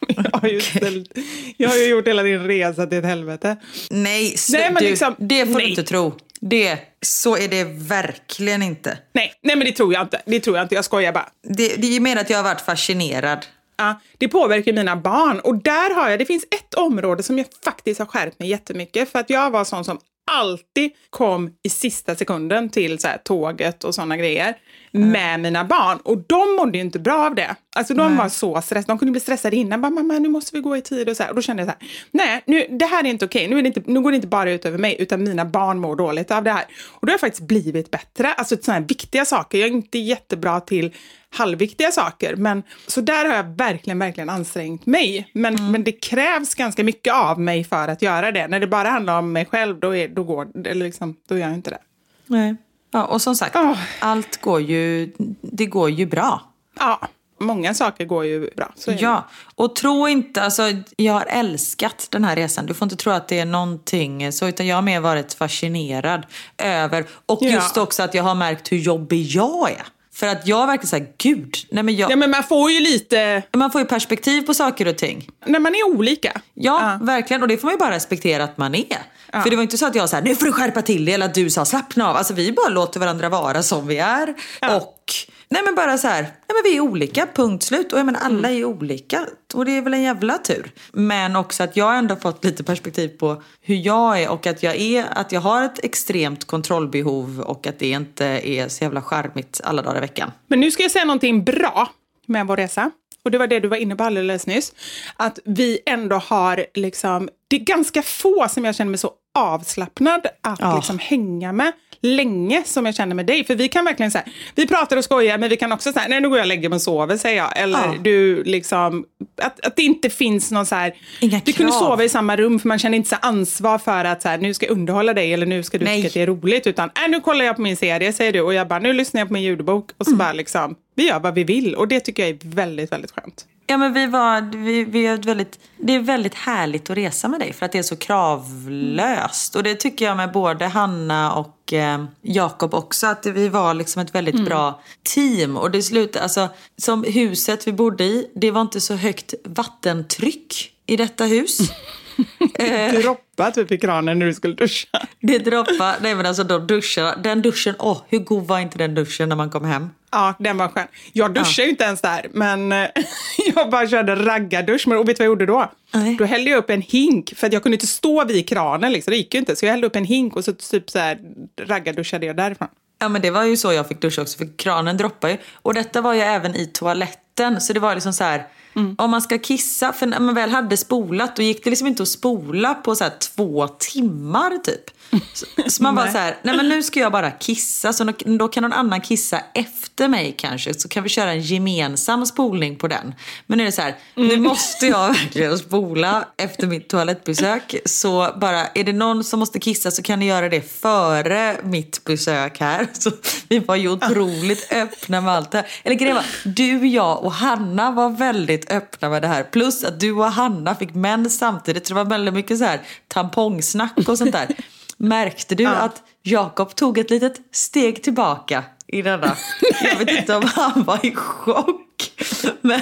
jag har ju, ställt, jag har ju gjort hela din resa till ett helvete. Nej, Nej, men du, liksom- det får nej. du inte tro. Det, så är det verkligen inte. Nej, nej men det tror jag inte, det tror jag inte, jag skojar bara. Det, det är mer att jag har varit fascinerad. Ja, det påverkar mina barn. Och där har jag, det finns ett område som jag faktiskt har skärpt mig jättemycket. För att jag var sån som alltid kom i sista sekunden till så här, tåget och såna grejer med mina barn. Och de mådde ju inte bra av det. Alltså de var så stressade. De kunde bli stressade innan. Bara, mamma, nu måste vi gå i tid och så här. Och då kände jag så här, nej, nu, det här är inte okej. Nu, är det inte, nu går det inte bara ut över mig, utan mina barn mår dåligt av det här. Och då har jag faktiskt blivit bättre. Alltså sådana här viktiga saker. Jag är inte jättebra till halvviktiga saker. Men, så där har jag verkligen, verkligen ansträngt mig. Men, men det krävs ganska mycket av mig för att göra det. När det bara handlar om mig själv, då, är, då, går, eller liksom, då gör jag inte det. Nej. Ja, och som sagt, Åh. allt går ju, det går ju bra. Ja, många saker går ju bra. Ja, och tro inte, alltså jag har älskat den här resan. Du får inte tro att det är någonting så, utan jag har mer varit fascinerad över, och Ja. just också att jag har märkt hur jobbig jag är. För att jag verkar säga gud, nej men jag, Ja, men man får ju lite, man får ju perspektiv på saker och ting. när man är olika. Ja, verkligen. Och det får man ju bara respektera att man är. För det var inte så att jag sa nu får du skärpa till dig eller att du sa slappna av. Alltså vi bara låter varandra vara som vi är. Och nej men bara så här, nej men vi är olika, punkt slut. Och jag menar alla är olika. Och det är väl en jävla tur. Men också att jag ändå fått lite perspektiv på hur jag är och att jag är, att jag har ett extremt kontrollbehov och att det inte är så jävla charmigt alla dagar i veckan. Men nu ska jag säga någonting bra med vår resa. Och det var det du var inne på alldeles nyss. Att vi ändå har liksom, det är ganska få som jag känner mig så avslappnad att Ja. liksom hänga med. länge som jag känner med dig. För vi kan verkligen säga, vi pratar och skojar men vi kan också säga, nej nu går jag och lägger mig och sover säger jag. Eller Ja. du liksom, att, att det inte finns någon så här, Inga du kunde krav. sova i samma rum för man känner inte så ansvar för att så här, nu ska jag underhålla dig eller nu ska du Nej. tycka att det är roligt. Utan, äh, nu kollar jag på min serie säger du och jag bara, nu lyssnar jag på min ljudbok och så Mm. bara liksom, vi gör vad vi vill. Och det tycker jag är väldigt, väldigt skönt. Ja, men vi var, vi, vi är väldigt, det är väldigt härligt att resa med dig för att det är så kravlöst. Och det tycker jag med både Hanna och eh, Jakob också, att vi var liksom ett väldigt bra team. Och det slutade, alltså, som huset vi bodde i, det var inte så högt vattentryck i detta hus. Droppa typ i kranen när du skulle duscha. Det droppade, nej men alltså de duscharna, den duschen, åh hur god var inte den duschen när man kom hem? Ja, den var skön. Jag duschade ju inte ens där, men eh, jag bara körde raggardusch. Men och vet du vad jag gjorde då? Nej. Då hällde jag upp en hink, för att jag kunde inte stå vid kranen. Liksom. Det gick ju inte. Så jag hällde upp en hink och så typ så här raggarduschade jag därifrån. Ja men det var ju så jag fick duscha också för kranen droppar ju. Och detta var ju även i toaletten så det var liksom så här. Mm. Om man ska kissa, för när man väl hade spolat då gick det liksom inte att spola på så här två timmar typ. Så, så man bara så här, nej men nu ska jag bara kissa så då- kan någon annan kissa efter mig kanske så kan vi köra en gemensam spolning på den. Men nu är det så här, nu måste jag verkligen spola efter mitt toalettbesök så bara är det någon som måste kissa så kan ni göra det före mitt besök här. Så vi var ju otroligt öppna med allt det här. Eller grejen var, du, jag och Hanna var väldigt öppna med det här. Plus att du och Hanna fick män samtidigt. Så det var väldigt mycket så här tampongsnack och sånt där. Märkte du att Jakob tog ett litet steg tillbaka i denna? Jag vet inte om han var i chock. Men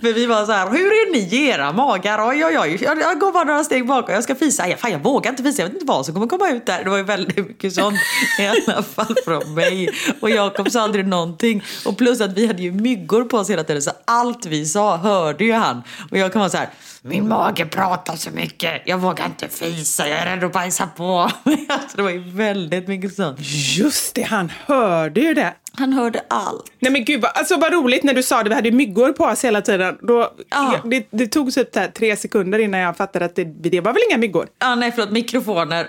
för vi var så här, hur är ni i era magar? Oj, oj, oj. Jag, jag går bara några steg bakom, jag ska fisa. Ja, fan, jag vågar inte fisa, jag vet inte vad som kommer komma ut där. Det var ju väldigt mycket sånt i alla fall från mig. Och Jakob sa aldrig någonting. Och plus att vi hade ju myggor på oss hela tiden så allt vi sa hörde ju han. Och jag kan vara så här, min mage pratar så mycket. Jag vågar inte fisa, jag är rädd att bajsa på mig. Alltså, det var ju väldigt mycket sånt. Just det, han hörde ju det. Han hörde allt. Nej men gud, vad, alltså vad roligt när du sa det, vi hade myggor på oss hela tiden. Då, Ja. det, det tog typ så här tre sekunder innan jag fattade att det, det var väl inga myggor? Ja, nej förlåt, mikrofoner.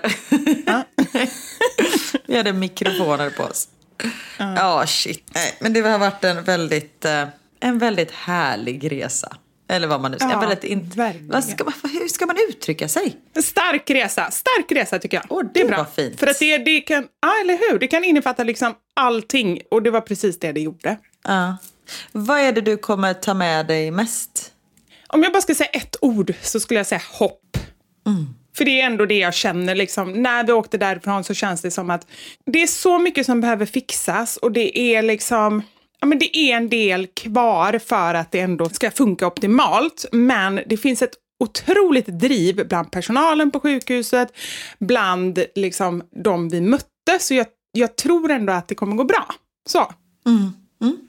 Vi hade mikrofoner på oss. Ja, shit. Nej, men det har varit en väldigt, eh, en väldigt härlig resa. Eller vad man nu ska... Ja, väldigt in, vad ska man, hur ska man uttrycka sig? En stark resa, stark resa tycker jag. Åh, det är bra. var fint. För att det, det kan, ja eller hur, det kan innefatta liksom allting och det var precis det det gjorde. Ja. Vad är det du kommer ta med dig mest? Om jag bara ska säga ett ord så skulle jag säga hopp. För det är ändå det jag känner. Liksom. När vi åkte därifrån så känns det som att det är så mycket som behöver fixas och det är liksom Ja, men det är en del kvar för att det ändå ska funka optimalt. Men det finns ett otroligt driv bland personalen på sjukhuset, bland liksom, de vi mötte. Så jag, jag tror ändå att det kommer gå bra. Så.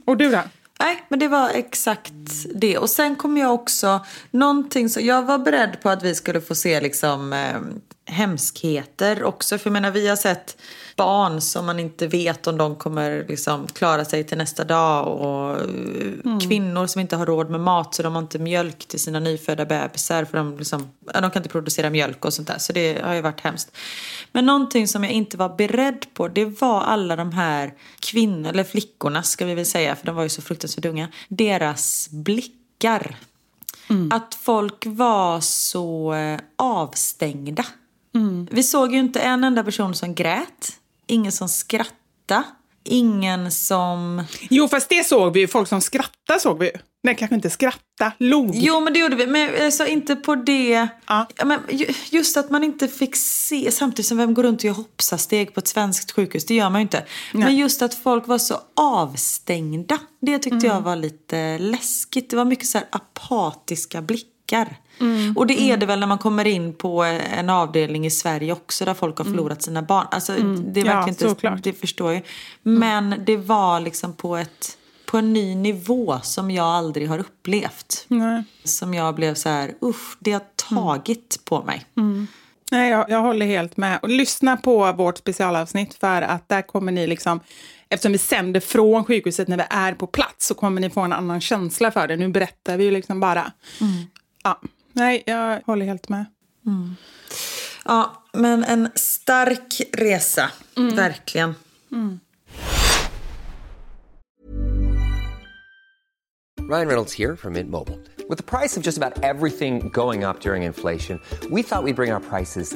Och du då? Nej, men det var exakt det. Och sen kom jag också, någonting så, jag var beredd på att vi skulle få se liksom eh, hemskheter också. För jag menar, vi har sett barn som man inte vet om de kommer liksom klara sig till nästa dag. Och eh, kvinnor som inte har råd med mat så de har inte mjölk till sina nyfödda bebisar. För de, liksom, de kan inte producera mjölk och sånt där. Så det har ju varit hemskt. Men någonting som jag inte var beredd på det var alla de här kvinnorna, eller flickorna ska vi väl säga. För de var ju så fruktansvärt unga. Deras blickar. Att folk var så eh, avstängda. Vi såg ju inte en enda person som grät. Ingen som skrattade. Ingen som... Jo, fast det såg vi ju. Folk som skrattade såg vi ju. Nej, kanske inte skratta, log. Jo, men det gjorde vi. Men alltså inte på det... Ja. Men ju- just att man inte fick se, samtidigt som vem går runt och gör hoppsasteg på ett svenskt sjukhus, det gör man ju inte. Men just att folk var så avstängda, det tyckte jag var lite läskigt. Det var mycket så här apatiska blickar. Och det är det väl när man kommer in på en avdelning i Sverige också där folk har förlorat sina barn. Alltså, det är Ja, verkligen inte, såklart. det förstår jag. Men det var liksom på, ett, på en ny nivå som jag aldrig har upplevt. Nej. Som jag blev så här, usch, det har tagit på mig. Nej, jag, jag håller helt med. Och lyssna på vårt specialavsnitt för att där kommer ni liksom Eftersom vi sänder från sjukhuset när vi är på plats så kommer ni få en annan känsla för det. Nu berättar vi ju liksom bara. Ja, nej, jag håller helt med. Ja, men en stark resa. Verkligen. Ryan Reynolds here from Mint Mobile. With the price of just about everything going up during inflation, we thought we'd bring our prices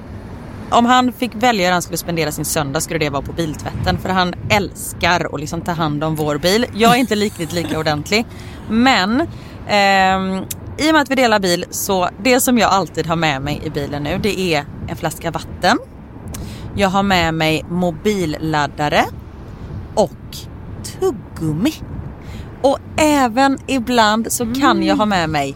om han fick välja hur han skulle spendera sin söndag skulle det vara på biltvätten för han älskar att liksom ta hand om vår bil. Jag är inte riktigt lika ordentlig men eh, i och med att vi delar bil så det som jag alltid har med mig i bilen nu det är en flaska vatten. Jag har med mig mobilladdare och tuggummi. Och även ibland så kan jag ha med mig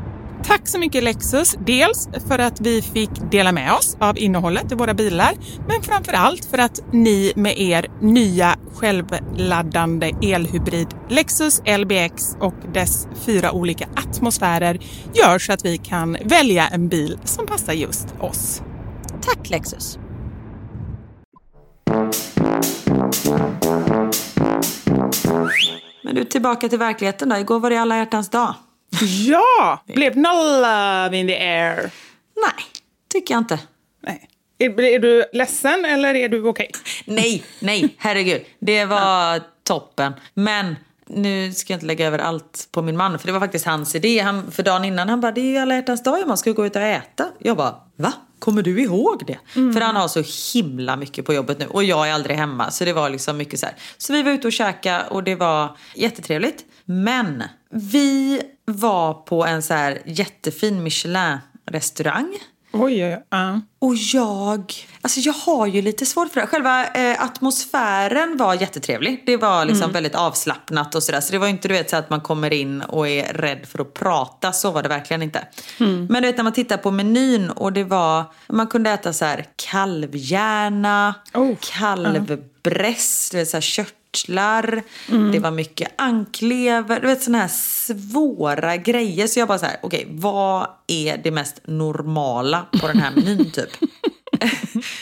Tack så mycket Lexus, dels för att vi fick dela med oss av innehållet i våra bilar, men framför allt för att ni med er nya självladdande elhybrid Lexus LBX och dess fyra olika atmosfärer gör så att vi kan välja en bil som passar just oss. Tack Lexus! Men du, tillbaka till verkligheten då. Igår var det alla hjärtans dag. Ja! Blev no love in the air? Nej, tycker jag inte. Nej. Är, är du ledsen eller är du okej? Okay? Nej, nej, herregud. Det var ja. toppen. Men nu ska jag inte lägga över allt på min man, för det var faktiskt hans idé. Han, för dagen innan han bara, det är ju alla hjärtans dag, man ska gå ut och äta. Jag bara, va? Kommer du ihåg det? Mm. För han har så himla mycket på jobbet nu och jag är aldrig hemma. Så det var liksom mycket så här. Så vi var ute och käkade och det var jättetrevligt. Men vi var på en så här jättefin Michelin-restaurang. Oj, oj, uh. Och jag, alltså jag har ju lite svårt för det. Själva eh, atmosfären var jättetrevlig. Det var liksom mm. väldigt avslappnat och sådär. Så det var inte du vet så att man kommer in och är rädd för att prata. Så var det verkligen inte. Mm. Men du vet när man tittar på menyn och det var, man kunde äta så här kalvhjärna, oh. kalvbräss, uh. så här kött körtlar, mm. det var mycket anklever, du vet sådana här svåra grejer. Så jag bara så här, okej, okay, vad är det mest normala på den här menyn typ?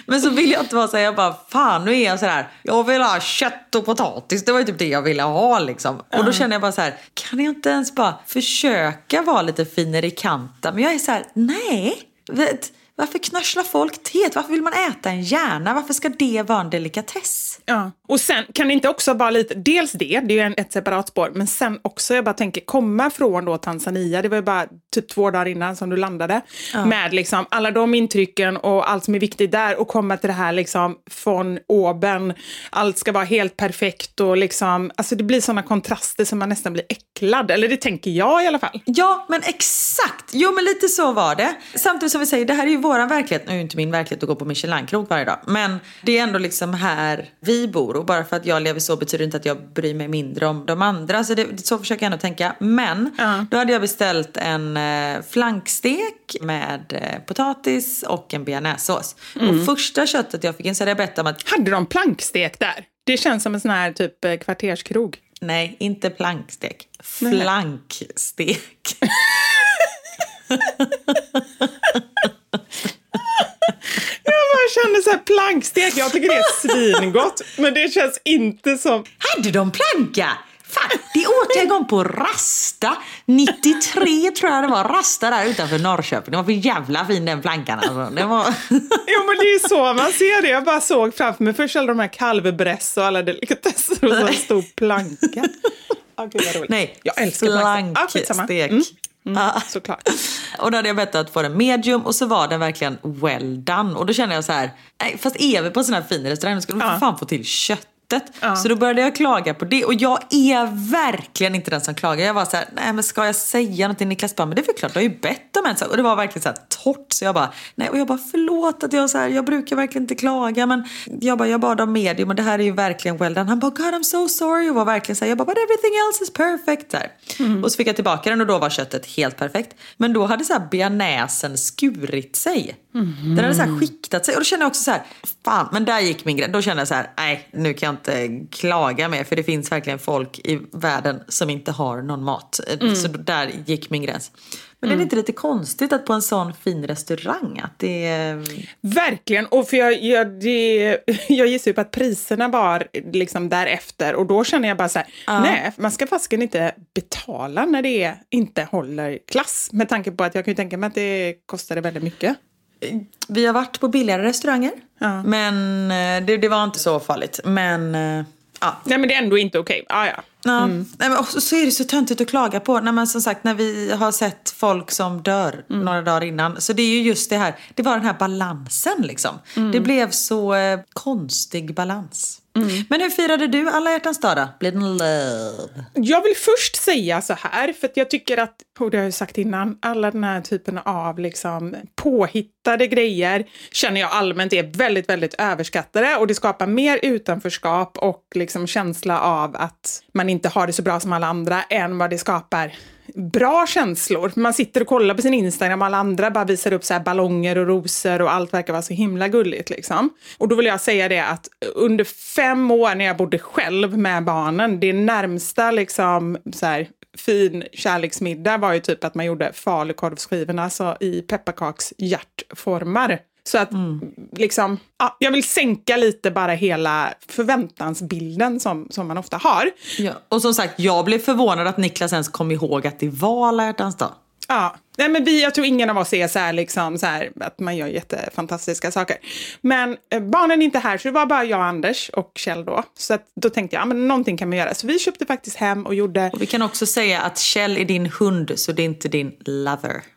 Men så vill jag inte vara så här, jag bara fan nu är jag så här, jag vill ha kött och potatis, det var ju typ det jag ville ha liksom. Och då känner jag bara så här, kan jag inte ens bara försöka vara lite finare i kanten? Men jag är så här, nej. Vet, varför knörslar folk teet? Varför vill man äta en hjärna? Varför ska det vara en delikatess? Ja. Och sen kan det inte också vara lite, dels det, det är ju ett separat spår, men sen också, jag bara tänker komma från då Tanzania, det var ju bara typ två dagar innan som du landade, ja. med liksom alla de intrycken och allt som är viktigt där och komma till det här liksom från oben, allt ska vara helt perfekt och liksom, alltså det blir sådana kontraster som man nästan blir äcklad, eller det tänker jag i alla fall. Ja, men exakt! Jo, men lite så var det. Samtidigt som vi säger, det här är ju vår verklighet, nu är ju inte min verklighet att gå på Michelin-krog varje dag, men det är ändå liksom här vi bor och bara för att jag lever så betyder det inte att jag bryr mig mindre om de andra. Så, det, så försöker jag ändå tänka. Men uh. då hade jag beställt en eh, flankstek med eh, potatis och en bearnaisesås. Mm. Och första köttet jag fick in så hade jag bett om att... Hade de plankstek där? Det känns som en sån här typ eh, kvarterskrog. Nej, inte plankstek. Flankstek. Jag bara känner så här plankstek, jag tycker det är svingott. Men det känns inte som... Hade de planka? Fan, det åt jag en gång på Rasta. 93 tror jag det var. Rasta där utanför Norrköping. Det var för jävla fin den plankan alltså. Det var... jo men det är så man ser det. Jag bara såg framför mig först alla de här kalvbräss och alla delikatesser och så en stor planka. Oh, gud vad roligt. Nej, jag älskar plankstek. Ah, mm. Mm, ah. Såklart. Och då hade jag bett att få den medium och så var den verkligen well done. Och då kände jag så här, nej, fast är vi på en sån här fin restaurang då ska de ja. fan få till kött köttet. Så då började jag klaga på det. Och jag är verkligen inte den som klagar. Jag var så här, nej men ska jag säga någonting? Niklas bara, men det är väl klart, du har ju bett om en sak. Och det var verkligen så här torrt. Så jag bara, nej. Och jag bara, förlåt att jag så här, jag brukar verkligen inte klaga. Men jag bara, jag bad om medium och det här är ju verkligen well done. Han bara, God I'm so sorry. Och var verkligen så här, jag bara, but everything else is perfect. Här. Och så fick jag tillbaka den och då var köttet helt perfekt. Men då hade så här bearnaisen skurit sig. Den hade så här skiktat sig. Och då kände jag också så här, fan, men där gick min gräns. Då kände jag så här, nej, nu kan jag inte klaga mer. För det finns verkligen folk i världen som inte har någon mat. Mm. Så där gick min gräns. Men är det inte lite konstigt att på en sån fin restaurang att det. Verkligen, och för jag, jag, det, jag gissar ju på att priserna var liksom därefter och då känner jag bara så här, nej, man ska fasken inte betala när det inte håller klass. Med tanke på att jag kan ju tänka mig att det kostade väldigt mycket. Vi har varit på billigare restauranger. Men eh, det, det var inte så farligt. Men... eh, Ja. Nej men det är ändå inte okej. Ah, ja. Ja. Nej, men också, så är det så töntigt att klaga på. När man som sagt, när vi har sett folk som dör några dagar innan. Så det är ju just det här, det var den här balansen liksom. Det blev så eh, konstig balans. Mm. Men hur firade du alla hjärtans dag då? Blev det love? Jag vill först säga så här, för att jag tycker att, och det har jag sagt innan, alla den här typen av liksom påhittade grejer känner jag allmänt är väldigt, väldigt överskattade och det skapar mer utanförskap och liksom känsla av att man inte har det så bra som alla andra än vad det skapar bra känslor. Man sitter och kollar på sin Instagram och alla andra bara visar upp så här ballonger och rosor och allt verkar vara så himla gulligt. Liksom. Och då vill jag säga det att under fem år när jag bodde själv med barnen, det närmsta liksom så här, fin kärleksmiddag var ju typ att man gjorde falukorvsskivorna alltså i pepparkakshjärtformar. Så att liksom, ja, jag vill sänka lite bara hela förväntansbilden som, som man ofta har. Ja. Och som sagt, jag blev förvånad att Niklas ens kom ihåg att det var alla hjärtans dag. Ja, nej men vi, jag tror ingen av oss är så här, liksom, så här att man gör jättefantastiska saker. Men eh, barnen är inte här, så det var bara jag, Anders och Kjell då. Så att, då tänkte jag, ja, men någonting kan man göra. Så vi köpte faktiskt hem och gjorde... Och vi kan också säga att Kjell är din hund, så det är inte din lover.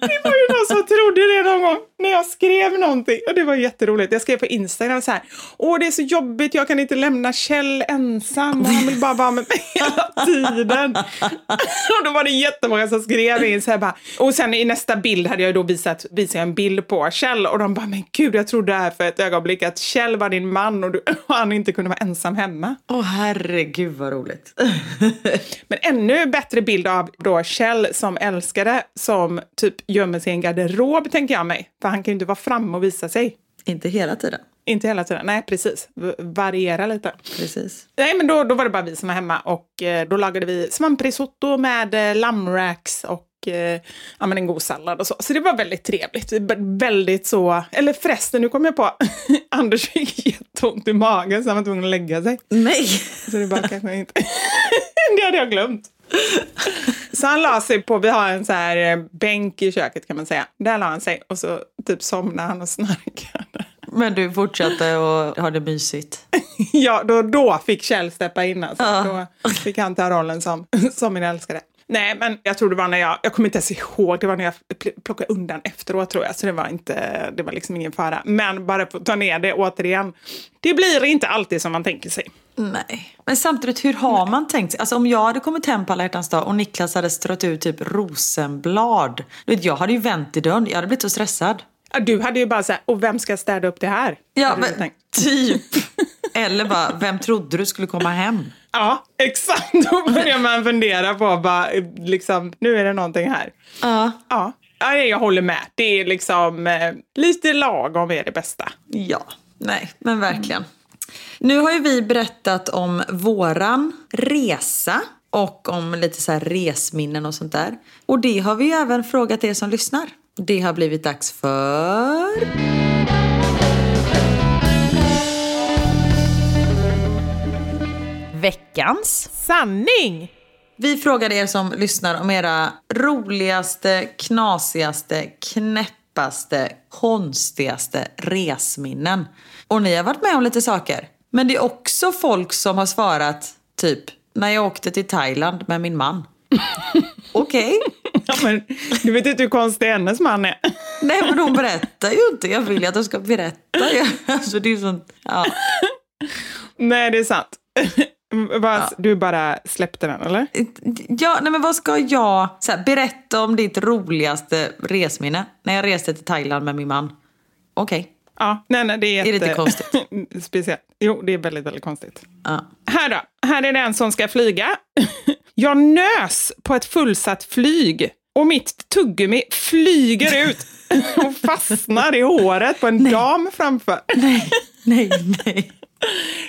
Det var ju som trodde det någon gång när jag skrev någonting. Och det var jätteroligt. Jag skrev på Instagram så här. Åh, det är så jobbigt. Jag kan inte lämna Kjell ensam. Han vill bara vara med mig hela tiden. och då var det jättemånga som skrev in så här bara. Och sen i nästa bild hade jag då visat, visat en bild på Kjell. Och de bara, men gud, jag trodde här för ett ögonblick att Kjell var din man och, du, och han inte kunde vara ensam hemma. Åh herregud vad roligt. Men ännu bättre bild av då Kjell som älskare som typ gömmer sig i en garderob, tänker jag mig. För han kan ju inte vara framme och visa sig. inte hela tiden. Inte hela tiden, nej precis. V- variera lite. Precis. Nej, men då, då var det bara vi som var hemma och eh, då lagade vi svamprisotto med eh, lammracks och eh, ja, men en god sallad och så. Så det var väldigt trevligt. Väldigt så, eller förresten, nu kom jag på, Anders fick jätteont i magen så han var tvungen att lägga sig. Nej! Så det bara kanske inte... det hade jag glömt. Så han la sig på, vi har en så här eh, bänk i köket kan man säga. Där la han sig och så typ somnade han och snarkade. Men du fortsatte och ha det mysigt. Ja, då, då fick Kjell steppa in alltså. Ja. Då fick han ta rollen som, som min älskare. Nej, men jag tror det var när jag, jag kommer inte ens ihåg, det var när jag pl- plockade undan efteråt tror jag, så det var inte, det var liksom ingen fara. Men bara för att ta ner det återigen, det blir inte alltid som man tänker sig. Nej. Men samtidigt, hur har man tänkt sig? Alltså om jag hade kommit hem på alla hjärtans dag och Niklas hade strött ut typ rosenblad. Jag hade ju vänt i dörren. Jag hade blivit så stressad. Ja, Du hade ju bara så här, och vem ska städa upp det här? Ja, men tänkt. typ. Eller bara, vem trodde du skulle komma hem? Ja, exakt. Då börjar man fundera på, bara, liksom, nu är det någonting här. Ja. Ja, ja jag håller med. Det är liksom eh, lite lagom är det bästa. Ja, nej, men verkligen. Nu har ju vi berättat om våran resa och om lite så här resminnen och sånt där. Och det har vi ju även frågat er som lyssnar. Det har blivit dags för... Veckans sanning! Vi frågade er som lyssnar om era roligaste, knasigaste, knäppaste, konstigaste resminnen. Och ni har varit med om lite saker. Men det är också folk som har svarat typ när jag åkte till Thailand med min man. Okej. Ja, men, du vet inte hur konstig hennes man är. Nej men hon berättar ju inte. Jag vill ju att hon ska berätta. Alltså det är sånt, ja. Nej, det är sant. Ja. Du bara släppte den, eller? Ja, nej men vad ska jag... Så här, berätta om ditt roligaste resminne. När jag reste till Thailand med min man. Okej. Okay. Ja, nej, nej, det är, är det inte konstigt? Speciellt. Jo, det är väldigt, väldigt konstigt. Ja. Här då. Här är den som ska flyga. Jag nös på ett fullsatt flyg och mitt tuggummi flyger ut och fastnar i håret på en nej. dam framför. Nej, nej, nej.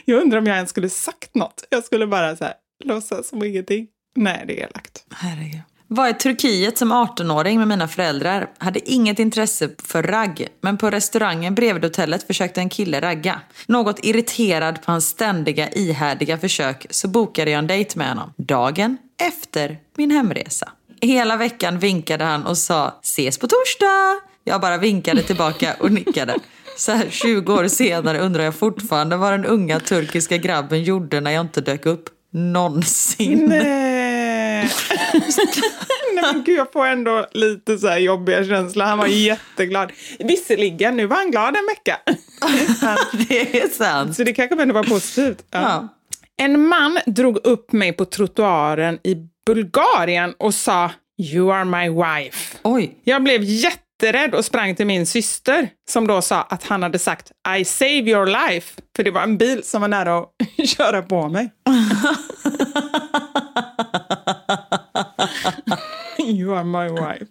Jag undrar om jag ens skulle sagt något. Jag skulle bara så här, låtsas som ingenting. Nej, det är elakt. Herregud. Var i Turkiet som 18-åring med mina föräldrar. Hade inget intresse för ragg. Men på restaurangen bredvid hotellet försökte en kille ragga. Något irriterad på hans ständiga ihärdiga försök så bokade jag en dejt med honom. Dagen efter min hemresa. Hela veckan vinkade han och sa ses på torsdag. Jag bara vinkade tillbaka och nickade. Så här 20 år senare undrar jag fortfarande vad den unga turkiska grabben gjorde när jag inte dök upp någonsin. Nej. Nej men gud, jag får ändå lite så här jobbiga känslor. Han var jätteglad. Visserligen, nu var han glad en vecka. det är sant. Så det kanske ändå var positivt. Ja. Ja. En man drog upp mig på trottoaren i Bulgarien och sa You are my wife. Oj. Jag blev jätte jätterädd och sprang till min syster som då sa att han hade sagt I save your life. För det var en bil som var nära att köra på mig. you are my wife.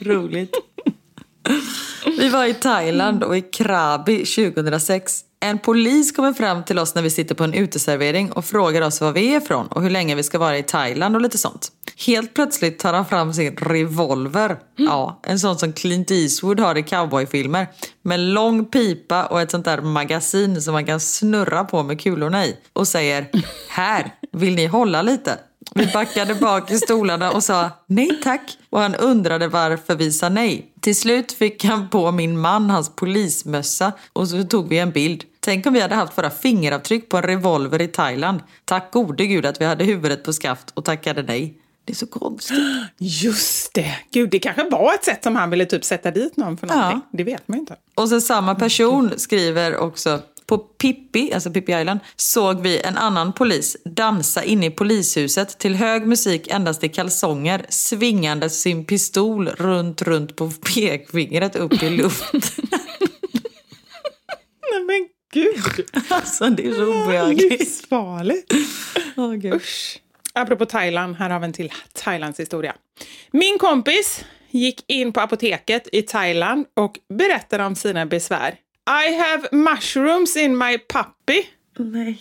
Roligt. Vi var i Thailand och i Krabi 2006 en polis kommer fram till oss när vi sitter på en uteservering och frågar oss var vi är ifrån och hur länge vi ska vara i Thailand och lite sånt. Helt plötsligt tar han fram sin revolver. Mm. Ja, en sån som Clint Eastwood har i cowboyfilmer. Med lång pipa och ett sånt där magasin som man kan snurra på med kulorna i. Och säger, här, vill ni hålla lite? Vi backade bak i stolarna och sa nej tack. Och han undrade varför vi sa nej. Till slut fick han på min man hans polismössa och så tog vi en bild. Tänk om vi hade haft våra fingeravtryck på en revolver i Thailand. Tack gode gud att vi hade huvudet på skaft och tackade nej. Det är så konstigt. Just det! Gud, det kanske var ett sätt som han ville typ sätta dit någon för någonting. Ja. Det vet man inte. Och så samma person skriver också på Pippi, alltså Pippi Island, såg vi en annan polis dansa inne i polishuset till hög musik endast i kalsonger, svingande sin pistol runt, runt på pekfingret upp i luften. Nej men gud! Alltså det är så obehagligt. Livsfarligt. Oh, Usch. Apropå Thailand, här har vi en till Thailands historia. Min kompis gick in på apoteket i Thailand och berättade om sina besvär. I have mushrooms in my puppy. Nej.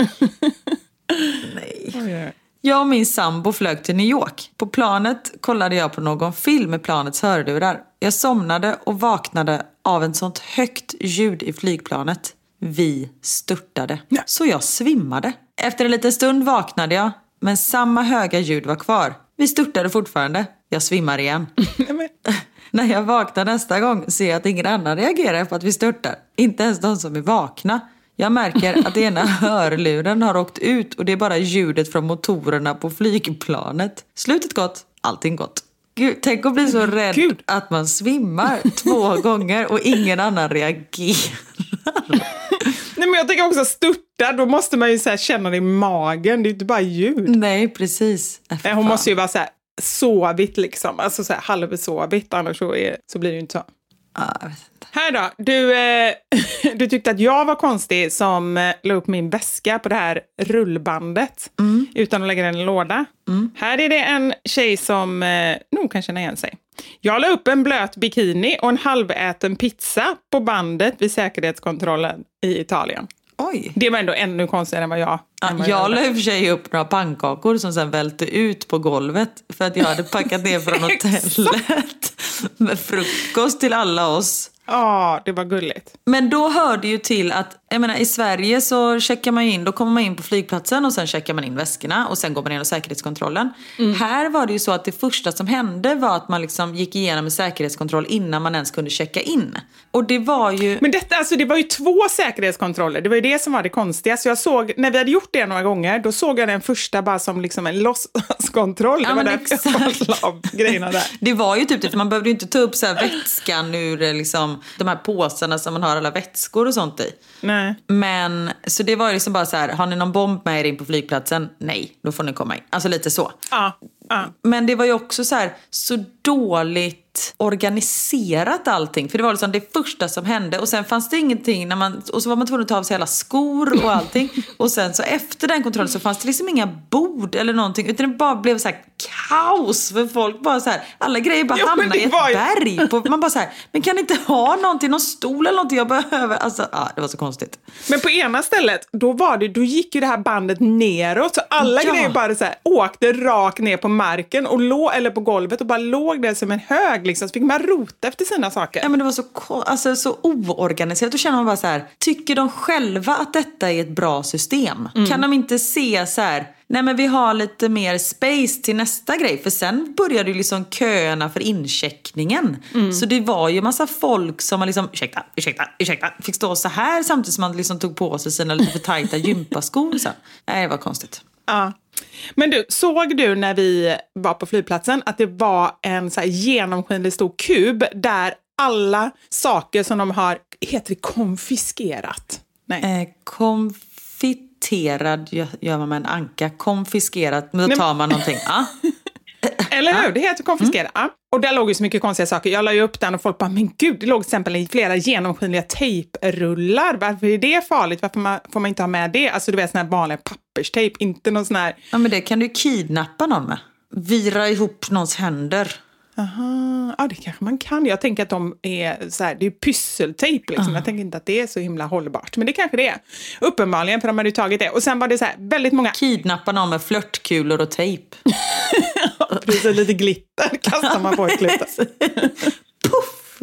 Nej. Jag och min sambo flög till New York. På planet kollade jag på någon film med planets hörlurar. Jag somnade och vaknade av ett sånt högt ljud i flygplanet. Vi störtade. Så jag svimmade. Efter en liten stund vaknade jag, men samma höga ljud var kvar. Vi störtade fortfarande. Jag svimmar igen. När jag vaknar nästa gång ser jag att ingen annan reagerar på att vi störtar. Inte ens de som är vakna. Jag märker att ena hörluren har åkt ut och det är bara ljudet från motorerna på flygplanet. Slutet gott, allting gott. Gud, tänk att bli så rädd Gud. att man svimmar två gånger och ingen annan reagerar. Nej, men jag tänker också störta, då måste man ju så känna det i magen, det är inte bara ljud. Nej, precis. Äh, Hon måste ju vara så här, sovit liksom, alltså så här halvsovit, annars så, är, så blir det ju inte så. Ah, här då, du, eh, du tyckte att jag var konstig som eh, la upp min väska på det här rullbandet mm. utan att lägga den i en låda. Mm. Här är det en tjej som eh, nog kan känna igen sig. Jag la upp en blöt bikini och en halväten pizza på bandet vid säkerhetskontrollen i Italien. Oj. Det var ändå ännu konstigare än vad jag... Ja, vad jag la i och för sig upp några pannkakor som sen välte ut på golvet för att jag hade packat ner från hotellet med frukost till alla oss. Ja, det var gulligt. Men då hörde ju till att jag menar i Sverige så checkar man in, då kommer man in på flygplatsen och sen checkar man in väskorna och sen går man igenom säkerhetskontrollen. Mm. Här var det ju så att det första som hände var att man liksom gick igenom en säkerhetskontroll innan man ens kunde checka in. Och det var ju... Men detta, alltså, det var ju två säkerhetskontroller. Det var ju det som var det konstiga. Så jag såg, när vi hade gjort det några gånger, då såg jag den första bara som liksom en låtsaskontroll. Ja, det var därför jag av grejerna där. Det var ju typ det, för man behövde ju inte ta upp så här vätskan ur eh, liksom, de här påsarna som man har alla vätskor och sånt i. Nej. Men, så det var ju liksom bara så här, har ni någon bomb med er in på flygplatsen? Nej, då får ni komma in. Alltså lite så. Ja, ja. Men det var ju också så här, så dåligt organiserat allting. För det var liksom det första som hände och sen fanns det ingenting när man, och så var man tvungen att ta av sig alla skor och allting. Och sen så efter den kontrollen så fanns det liksom inga bord eller någonting utan det bara blev så här kaos för folk bara så här, alla grejer bara Jo, hamnade i ett var berg. På, man bara så här, men kan inte ha någonting, någon stol eller någonting jag behöver? Alltså, ja, det var så konstigt. Men på ena stället, då, var det, då gick ju det här bandet neråt. Så alla Ja. grejer bara så här, åkte rakt ner på marken och låg, eller på golvet och bara låg där som en hög. Liksom. Så fick man rota efter sina saker. Ja, men det var så, alltså, så oorganiserat. Då känner man bara så här, tycker de själva att detta är ett bra system? Kan de inte se så här, nej men vi har lite mer space till nästa grej. För sen började ju liksom köerna för incheckningen. Så det var ju massa folk som man liksom, ursäkta, ursäkta, ursäkta, fick stå så här samtidigt som man liksom tog på sig sina lite för tajta gympaskor. Så. Nej, det var konstigt. Ja. Men du, såg du när vi var på flygplatsen att det var en så genomskinlig stor kub där alla saker som de har, heter det konfiskerat? Nej. Eh, konfiterad gör man med en anka. Konfiskerat, men då tar man någonting. Ja. Eller hur? Det heter konfiskerat. Ja. Och där låg ju så mycket konstiga saker. Jag la ju upp den och folk bara, men gud, det låg till exempel flera genomskinliga tejprullar. Varför är det farligt? Varför man, får man inte ha med det? Alltså du vet sån här vanlig papperstejp, inte någon sån här... Ja, men det kan du ju kidnappa någon med. Vira ihop någons händer. Aha, ja det kanske man kan. Jag tänker att de är så här, det är pysseltejp liksom. Jag tänker inte att det är så himla hållbart. Men det kanske det är. Uppenbarligen, för de hade ju tagit det. Och sen var det så här, väldigt många... Kidnappa någon med flörtkulor och tejp. Precis, lite glitter kastar man på i slutet. Puff!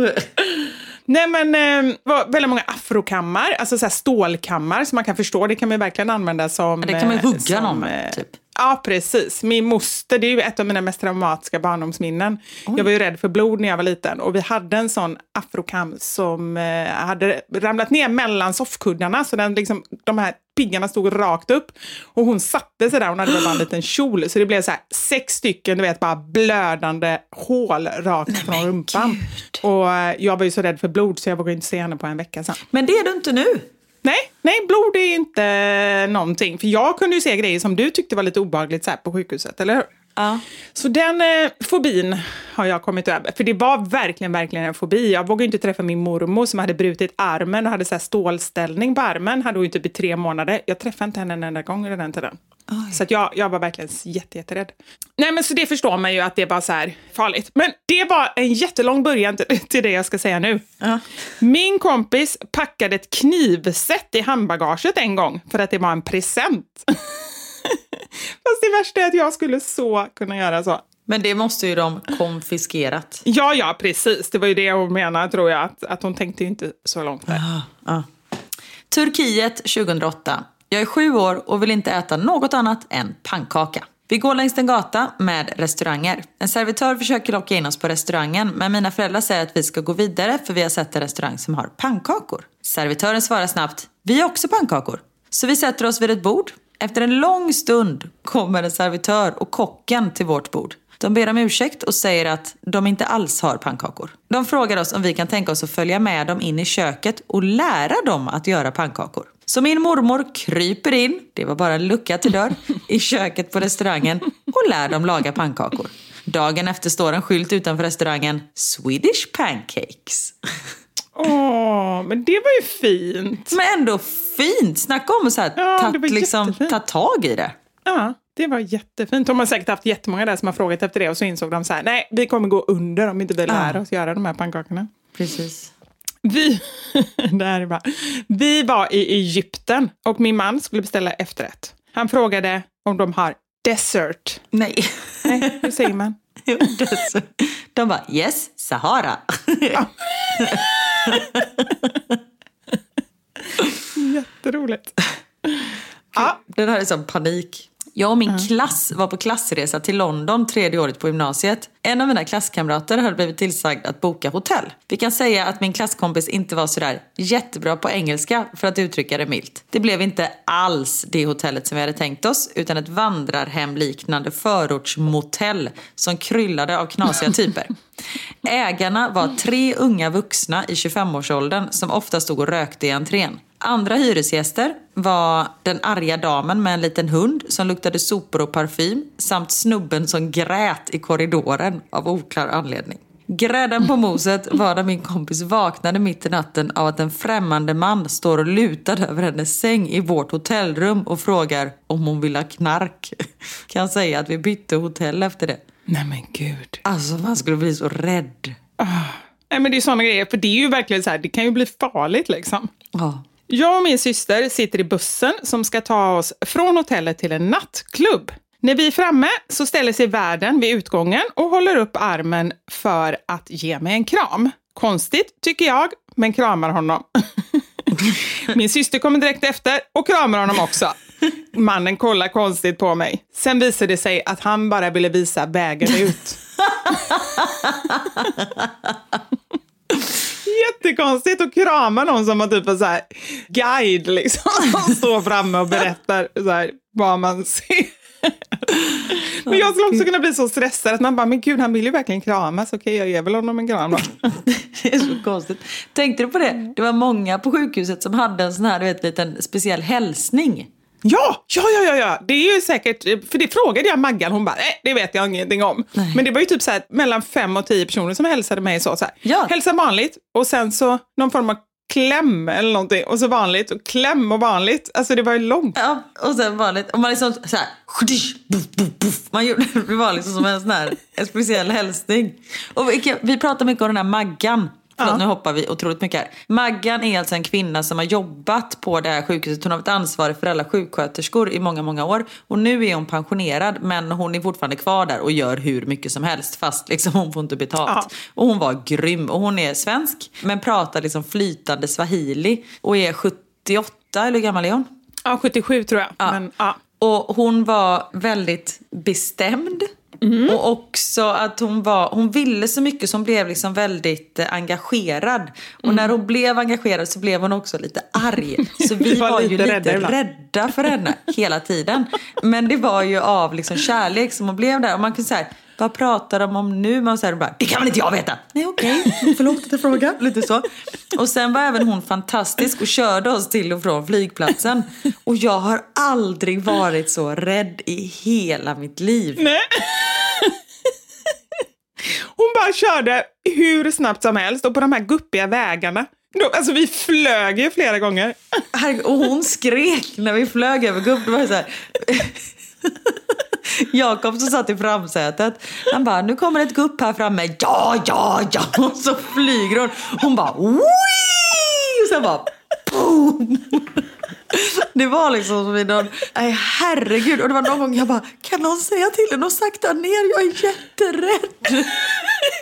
Nej men eh, var väldigt många afrokammar, alltså så stålkammar som man kan förstå. Det kan man verkligen använda som... Ja, det kan man ju eh, hugga som, någon med, eh, typ. Ja, precis. Min moster, det är ju ett av mina mest traumatiska barndomsminnen. Jag var ju rädd för blod när jag var liten och vi hade en sån afrokam som eh, hade ramlat ner mellan soffkuddarna så den liksom, de här piggarna stod rakt upp. Och hon satte sig där, hon hade väl bara en liten kjol. Så det blev så här sex stycken, du vet, bara blödande hål rakt från rumpan. Och eh, jag var ju så rädd för blod så jag vågade inte se henne på en vecka sen. Men det är du inte nu. Nej, nej, blod är inte någonting. För jag kunde ju se grejer som du tyckte var lite obehagligt så här på sjukhuset, eller hur? Ja. Så den eh, fobin har jag kommit över. För det var verkligen, verkligen en fobi. Jag vågade inte träffa min mormor som hade brutit armen och hade så stålställning på armen. Hade hon typ i tre månader. Jag träffade inte henne en enda gång under den tiden. Så att jag, jag var verkligen jätte, jätterädd. Nej men så det förstår man ju att det var så här farligt. Men det var en jättelång början till, till det jag ska säga nu. Min kompis packade ett knivset i handbagaget en gång för att det var en present. Fast det värsta är att jag skulle så kunna göra så. Men det måste ju de konfiskerat. Ja, ja, precis. Det var ju det hon menade, tror jag. Att, att hon tänkte ju inte så långt där. Ja. Turkiet 2008. Jag är sju år och vill inte äta något annat än pannkaka. Vi går längs en gata med restauranger. En servitör försöker locka in oss på restaurangen men mina föräldrar säger att vi ska gå vidare för vi har sett en restaurang som har pannkakor. Servitören svarar snabbt, vi har också pannkakor. Så vi sätter oss vid ett bord. Efter en lång stund kommer en servitör och kocken till vårt bord. De ber om ursäkt och säger att de inte alls har pannkakor. De frågar oss om vi kan tänka oss att följa med dem in i köket och lära dem att göra pannkakor. Så min mormor kryper in, det var bara en lucka till dörr, i köket på restaurangen och lär dem laga pannkakor. Dagen efter står en skylt utanför restaurangen, Swedish pancakes. Åh, men det var ju fint. Men ändå fint! Snacka om att så här, Ja, ta, liksom, ta tag i det. Ja, det var jättefint. De har säkert haft jättemånga där som har frågat efter det och så insåg de så här, nej, vi kommer gå under om inte vi lär Ja. oss göra de här pannkakorna. Precis. Vi, det här är bra. vi var i Egypten och min man skulle beställa efterrätt. Han frågade om de har dessert. Nej. Nej, hur säger man? De bara, yes, Sahara. roligt. Ja. Den här är sån panik. Jag och min klass var på klassresa till London tredje året på gymnasiet. En av mina klasskamrater hade blivit tillsagd att boka hotell. Vi kan säga att min klasskompis inte var sådär jättebra på engelska för att uttrycka det milt. Det blev inte alls det hotellet som vi hade tänkt oss utan ett vandrarhemliknande förortsmotell som kryllade av knasiga typer. Ägarna var tre unga vuxna i 25-årsåldern som ofta stod och rökte i entrén. Andra hyresgäster var den arga damen med en liten hund som luktade sopor och parfym samt snubben som grät i korridoren av oklar anledning. Grädden på moset var när min kompis vaknade mitt i natten av att en främmande man står och lutad över hennes säng i vårt hotellrum och frågar om hon vill ha knark. Kan säga att vi bytte hotell efter det. Nej men gud. Alltså man skulle bli så rädd. Nej men det är sådana grejer, för det är ju verkligen så här, det kan ju bli farligt liksom. Ja. Jag och min syster sitter i bussen som ska ta oss från hotellet till en nattklubb. När vi är framme så ställer sig värden vid utgången och håller upp armen för att ge mig en kram. Konstigt, tycker jag, men kramar honom. Min syster kommer direkt efter och kramar honom också. Mannen kollar konstigt på mig. Sen visar det sig att han bara ville visa vägen ut. Jättekonstigt att krama någon som har typ en så här guide liksom. Som står framme och berättar så här, vad man ser. Men jag skulle också kunna bli så stressad att man bara, men gud han vill ju verkligen kramas, okej jag ger väl honom en kram då. Det är så konstigt. Tänkte du på det? Det var många på sjukhuset som hade en sån här, du vet, liten speciell hälsning. Ja, ja, ja, ja, ja, det är ju säkert, för det frågade jag Maggan, hon bara, nej det vet jag ingenting om. Nej. Men det var ju typ så här, mellan fem och tio personer som hälsade mig så, så här. Ja. Hälsa vanligt och sen så någon form av kläm eller någonting och så vanligt och kläm och vanligt. Alltså det var ju långt. Ja, och sen vanligt. Och man liksom så här. Man gjorde, det var liksom som en sån här en speciell hälsning. Och vi, vi pratar mycket om den här Maggan. Förlåt, Ja. nu hoppar vi otroligt mycket här. Maggan är alltså en kvinna som har jobbat på det här sjukhuset. Hon har varit ansvarig för alla sjuksköterskor i många, många år. Och nu är hon pensionerad, men hon är fortfarande kvar där och gör hur mycket som helst. Fast liksom hon får inte betalt. Ja. Och hon var grym. Och hon är svensk, men pratar liksom flytande swahili. Och är 78, eller hur gammal är hon? Ja, 77 tror jag. Ja. Men, ja. Och hon var väldigt bestämd. Mm. Och också att hon var, hon ville så mycket så hon blev liksom väldigt eh, engagerad. Och Mm. när hon blev engagerad så blev hon också lite arg. Så vi, var var, ju lite rädda rädda, för henne hela tiden. Men det var ju av liksom kärlek som hon blev där. Och man kunde säga, vad pratar de om nu? Man säger bara, det kan väl inte jag veta? Nej okej, förlåt att jag frågar. Lite så. Och sen var även hon fantastisk och körde oss till och från flygplatsen. Och jag har aldrig varit så rädd i hela mitt liv. Nej. Hon bara körde hur snabbt som helst och på de här guppiga vägarna. Alltså vi flög ju flera gånger. Och hon skrek när vi flög över gubb. Det var så här. Jakob som satt i framsätet. Han bara, nu kommer ett gupp här framme. Ja, ja, ja. Och så flyger hon. Hon bara, Wii! Och sen bara, boom. Det var liksom som i någon, nej herregud. Och det var någon gång jag bara, kan någon säga till henne att sakta ner? Jag är jätterädd.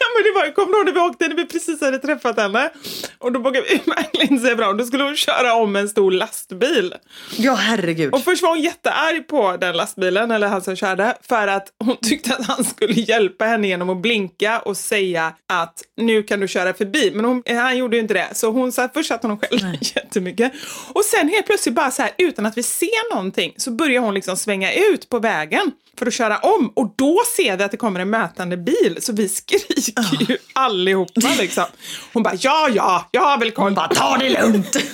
Ja, men det var, kommer du ihåg när vi åkte när vi precis hade träffat henne? Och då vågade vi verkligen säga bra. Då skulle hon köra om en stor lastbil. Ja, herregud. Och först var hon jättearg på den lastbilen, eller han som körde, för att hon tyckte att han skulle hjälpa henne genom att blinka och säga att nu kan du köra förbi. Men hon, han gjorde ju inte det. Så hon först satt hon och skällde jättemycket. Och sen helt plötsligt bara så här, utan att vi ser någonting, så börjar hon liksom svänga ut på vägen för att köra om. Och då ser vi att det kommer en mötande bil, så vi skriker ju allihopa liksom. Hon bara, ja, ja, jag har väl koll. Hon bara, ta det lugnt.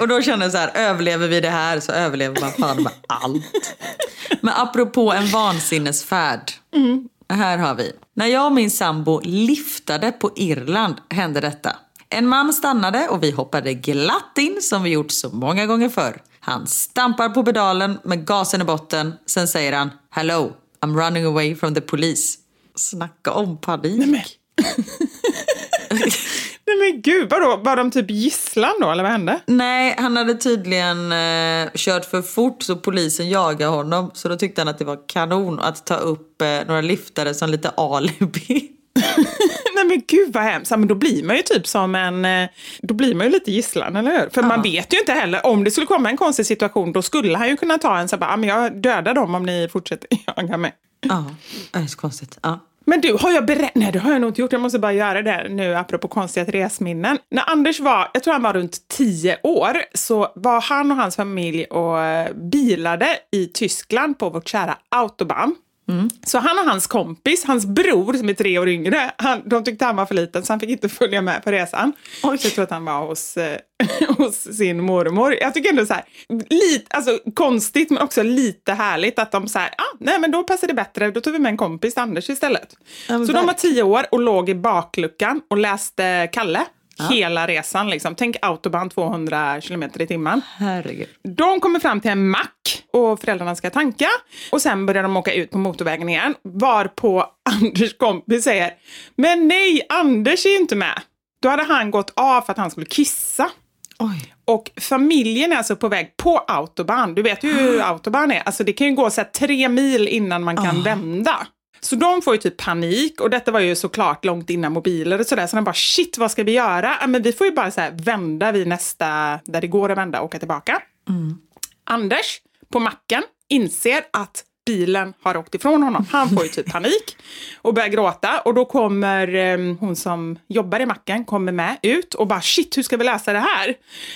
Och då kände jag så här, överlever vi det här så överlever man fan med allt. Men apropå en vansinnesfärd. Här har vi. När jag och min sambo liftade på Irland hände detta. En man stannade och vi hoppade glatt in som vi gjort så många gånger förr. Han stampar på pedalen med gasen i botten. Sen säger han Hello, I'm running away from the police. Snacka om panik. Nej men gud, vadå? Var de typ gisslan då, eller vad hände? Nej, han hade tydligen eh, kört för fort så polisen jagade honom. Så då tyckte han att det var kanon att ta upp eh, några liftare som lite alibi. Nej men gud vad hemskt. Ja, Men då blir man ju typ som en... eh, Då blir man ju lite gisslan, eller hur? För man vet ju inte heller. Om det skulle komma en konstig situation, då skulle han ju kunna ta en så bara, "Ah, men jag dödar dem om ni fortsätter jaga mig. Ja, det är så konstigt. Ja. Men du, har jag berättat? Nej, det har jag nog inte gjort. Jag måste bara göra det nu, apropå konstiga resminnen. När Anders var, jag tror han var runt 10 år, så var han och hans familj och eh, bilade i Tyskland på vårt kära autobahn. Så han och hans kompis, hans bror som är tre år yngre, han, de tyckte han var för liten så han fick inte följa med på resan. Så jag tror att han var hos, eh, hos sin mormor. Jag tycker ändå så här, lite, alltså, konstigt men också lite härligt att de så här, ah, nej men då passar det bättre, då tog vi med en kompis Anders istället. Men så de var tio år och låg i bakluckan och läste Kalle. Hela resan liksom. Tänk autobahn 200 kilometer i timmen. Herregud. De kommer fram till en mack och föräldrarna ska tanka. Och sen börjar de åka ut på motorvägen igen. Varpå Anders kompis säger, men nej, Anders är ju inte med. Då hade han gått av för att han skulle kissa. Oj. Och familjen är alltså på väg på autobahn. Du vet ju hur autobahn är. Alltså det kan ju gå så här, tre mil innan man kan vända. Så de får ju typ panik och detta var ju såklart långt innan mobiler och sådär. Så de bara shit vad ska vi göra? Men vi får ju bara så här, vända vid nästa, där det går att vända och åka tillbaka. Anders på macken inser att bilen har åkt ifrån honom. Han får ju typ panik och börjar gråta. Och då kommer eh, hon som jobbar i macken kommer med ut och bara shit, hur ska vi lösa det här?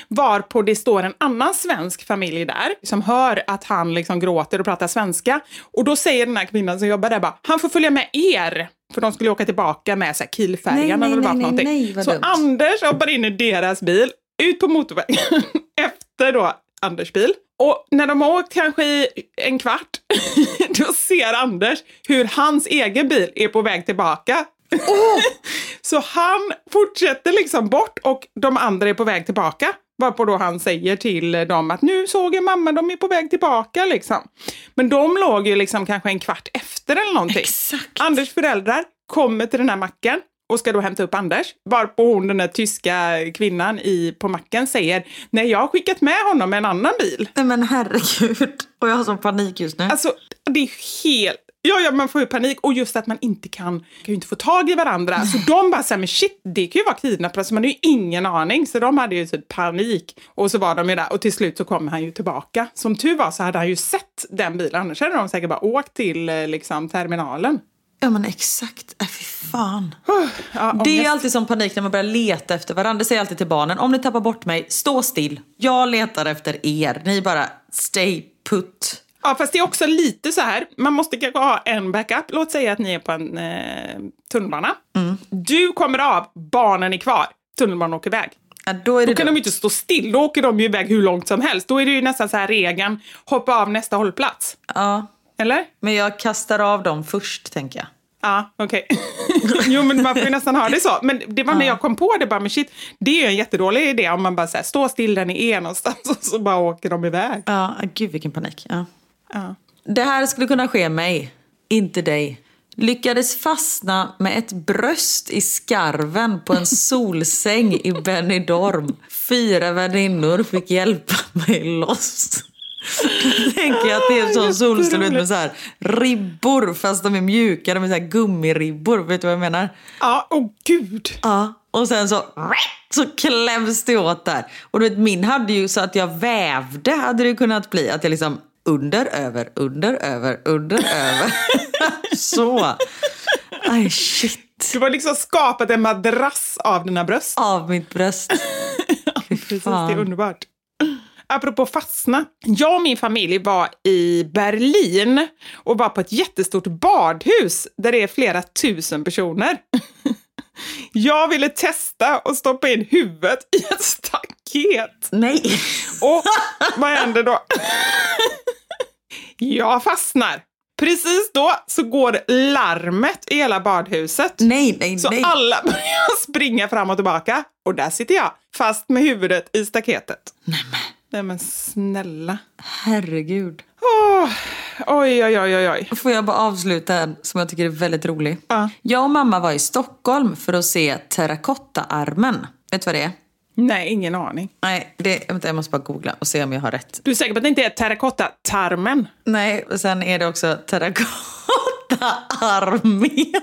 Varpå det står en annan svensk familj där som hör att han liksom gråter och pratar svenska. Och då säger den här kvinnan som jobbar där bara, han får följa med er. För de skulle åka tillbaka med så här, Kielfärjan Nej, eller nej, nej, nej, vad så dumt. Anders hoppar in i deras bil, ut på motorvägen efter då Anders bil. Och när de har åkt kanske i en kvart, då ser Anders hur hans egen bil är på väg tillbaka. Så han fortsätter liksom bort och de andra är på väg tillbaka. Varpå då han säger till dem att nu såg jag mamma, de är på väg tillbaka liksom. Men de låg ju liksom kanske en kvart efter eller någonting. Exakt. Anders föräldrar kommer till den här macken och ska då hämta upp Anders. Varpå hon, den där tyska kvinnan i, på macken säger nej jag har skickat med honom med en annan bil. Nej men herregud. Och jag har sån panik just nu. Alltså det är helt... Ja, ja, man får ju panik. Och just att man inte kan, kan inte få tag i varandra. Så de bara säger men shit, det kan ju vara kidnappare. Så man har ju ingen aning. Så de hade ju typ panik. Och så var de ju där. Och till slut så kommer han ju tillbaka. Som tur var så hade han ju sett den bilen. Annars hade de säkert bara åkt till eh, liksom, terminalen. Ja men exakt. Äh, fy fan. Ja, Det är alltid som panik när man börjar leta efter varandra. Det säger jag alltid till barnen. Om ni tappar bort mig, stå still. Jag letar efter er. Ni bara stay put. Ja, fast det är också lite så här. Man måste kanske ha en backup. Låt säga att ni är på en eh, tunnelbana. Du kommer av, barnen är kvar. Tunnelbanan åker iväg. Ja, då Då kan de dumt. ju inte stå still. Då åker de ju iväg hur långt som helst. Då är det ju nästan så här regeln, hoppa av nästa hållplats. Ja, Eller? men jag kastar av dem först tänker jag. Ja, okej. jo, men man får ju nästan ha det så. Men det var när jag kom på det, bara, men shit, det är ju en jättedålig idé om man bara så här, står still där ni är någonstans och så bara åker de iväg. Ja, gud vilken panik. Ja. Ja. Det här skulle kunna ske mig, inte dig. Lyckades fastna med ett bröst i skarven på en solsäng i Benidorm. Fyra väninnor fick hjälpa mig loss. Tänker jag att det är en sån solstol med så här ribbor fast de är mjuka. De är så här gummiribbor. Vet du vad jag menar? Ja, åh gud. Ja, och sen så, så kläms det åt där. Och du vet, min hade ju så att jag vävde hade det kunnat bli. Att jag liksom under, över, under, över, under, över. så. Aj, shit. Du har liksom skapat en madrass av dina bröst. Av mitt bröst. Fy Precis, det är underbart. Apropå fastna. Jag och min familj var i Berlin och var på ett jättestort badhus där det är flera tusen personer. Jag ville testa att stoppa in huvudet i ett staket. Nej. Och vad händer då? Jag fastnar. Precis då så går larmet i hela badhuset. Nej, nej, Så nej. alla börjar springa fram och tillbaka. Och där sitter jag, fast med huvudet i staketet. Nej, men. Nej men snälla. Herregud. Åh, oj, oj, oj, oj. Får jag bara avsluta en som jag tycker är väldigt rolig? Ja. Jag och mamma var i Stockholm för att se terrakottaarmen. Vet du vad det är? Nej, ingen aning. Nej, det, vänta, jag måste bara googla och se om jag har rätt. Du är säker på att det inte är terrakotta-tarmen? Nej, och sen är det också terrakottaarmén.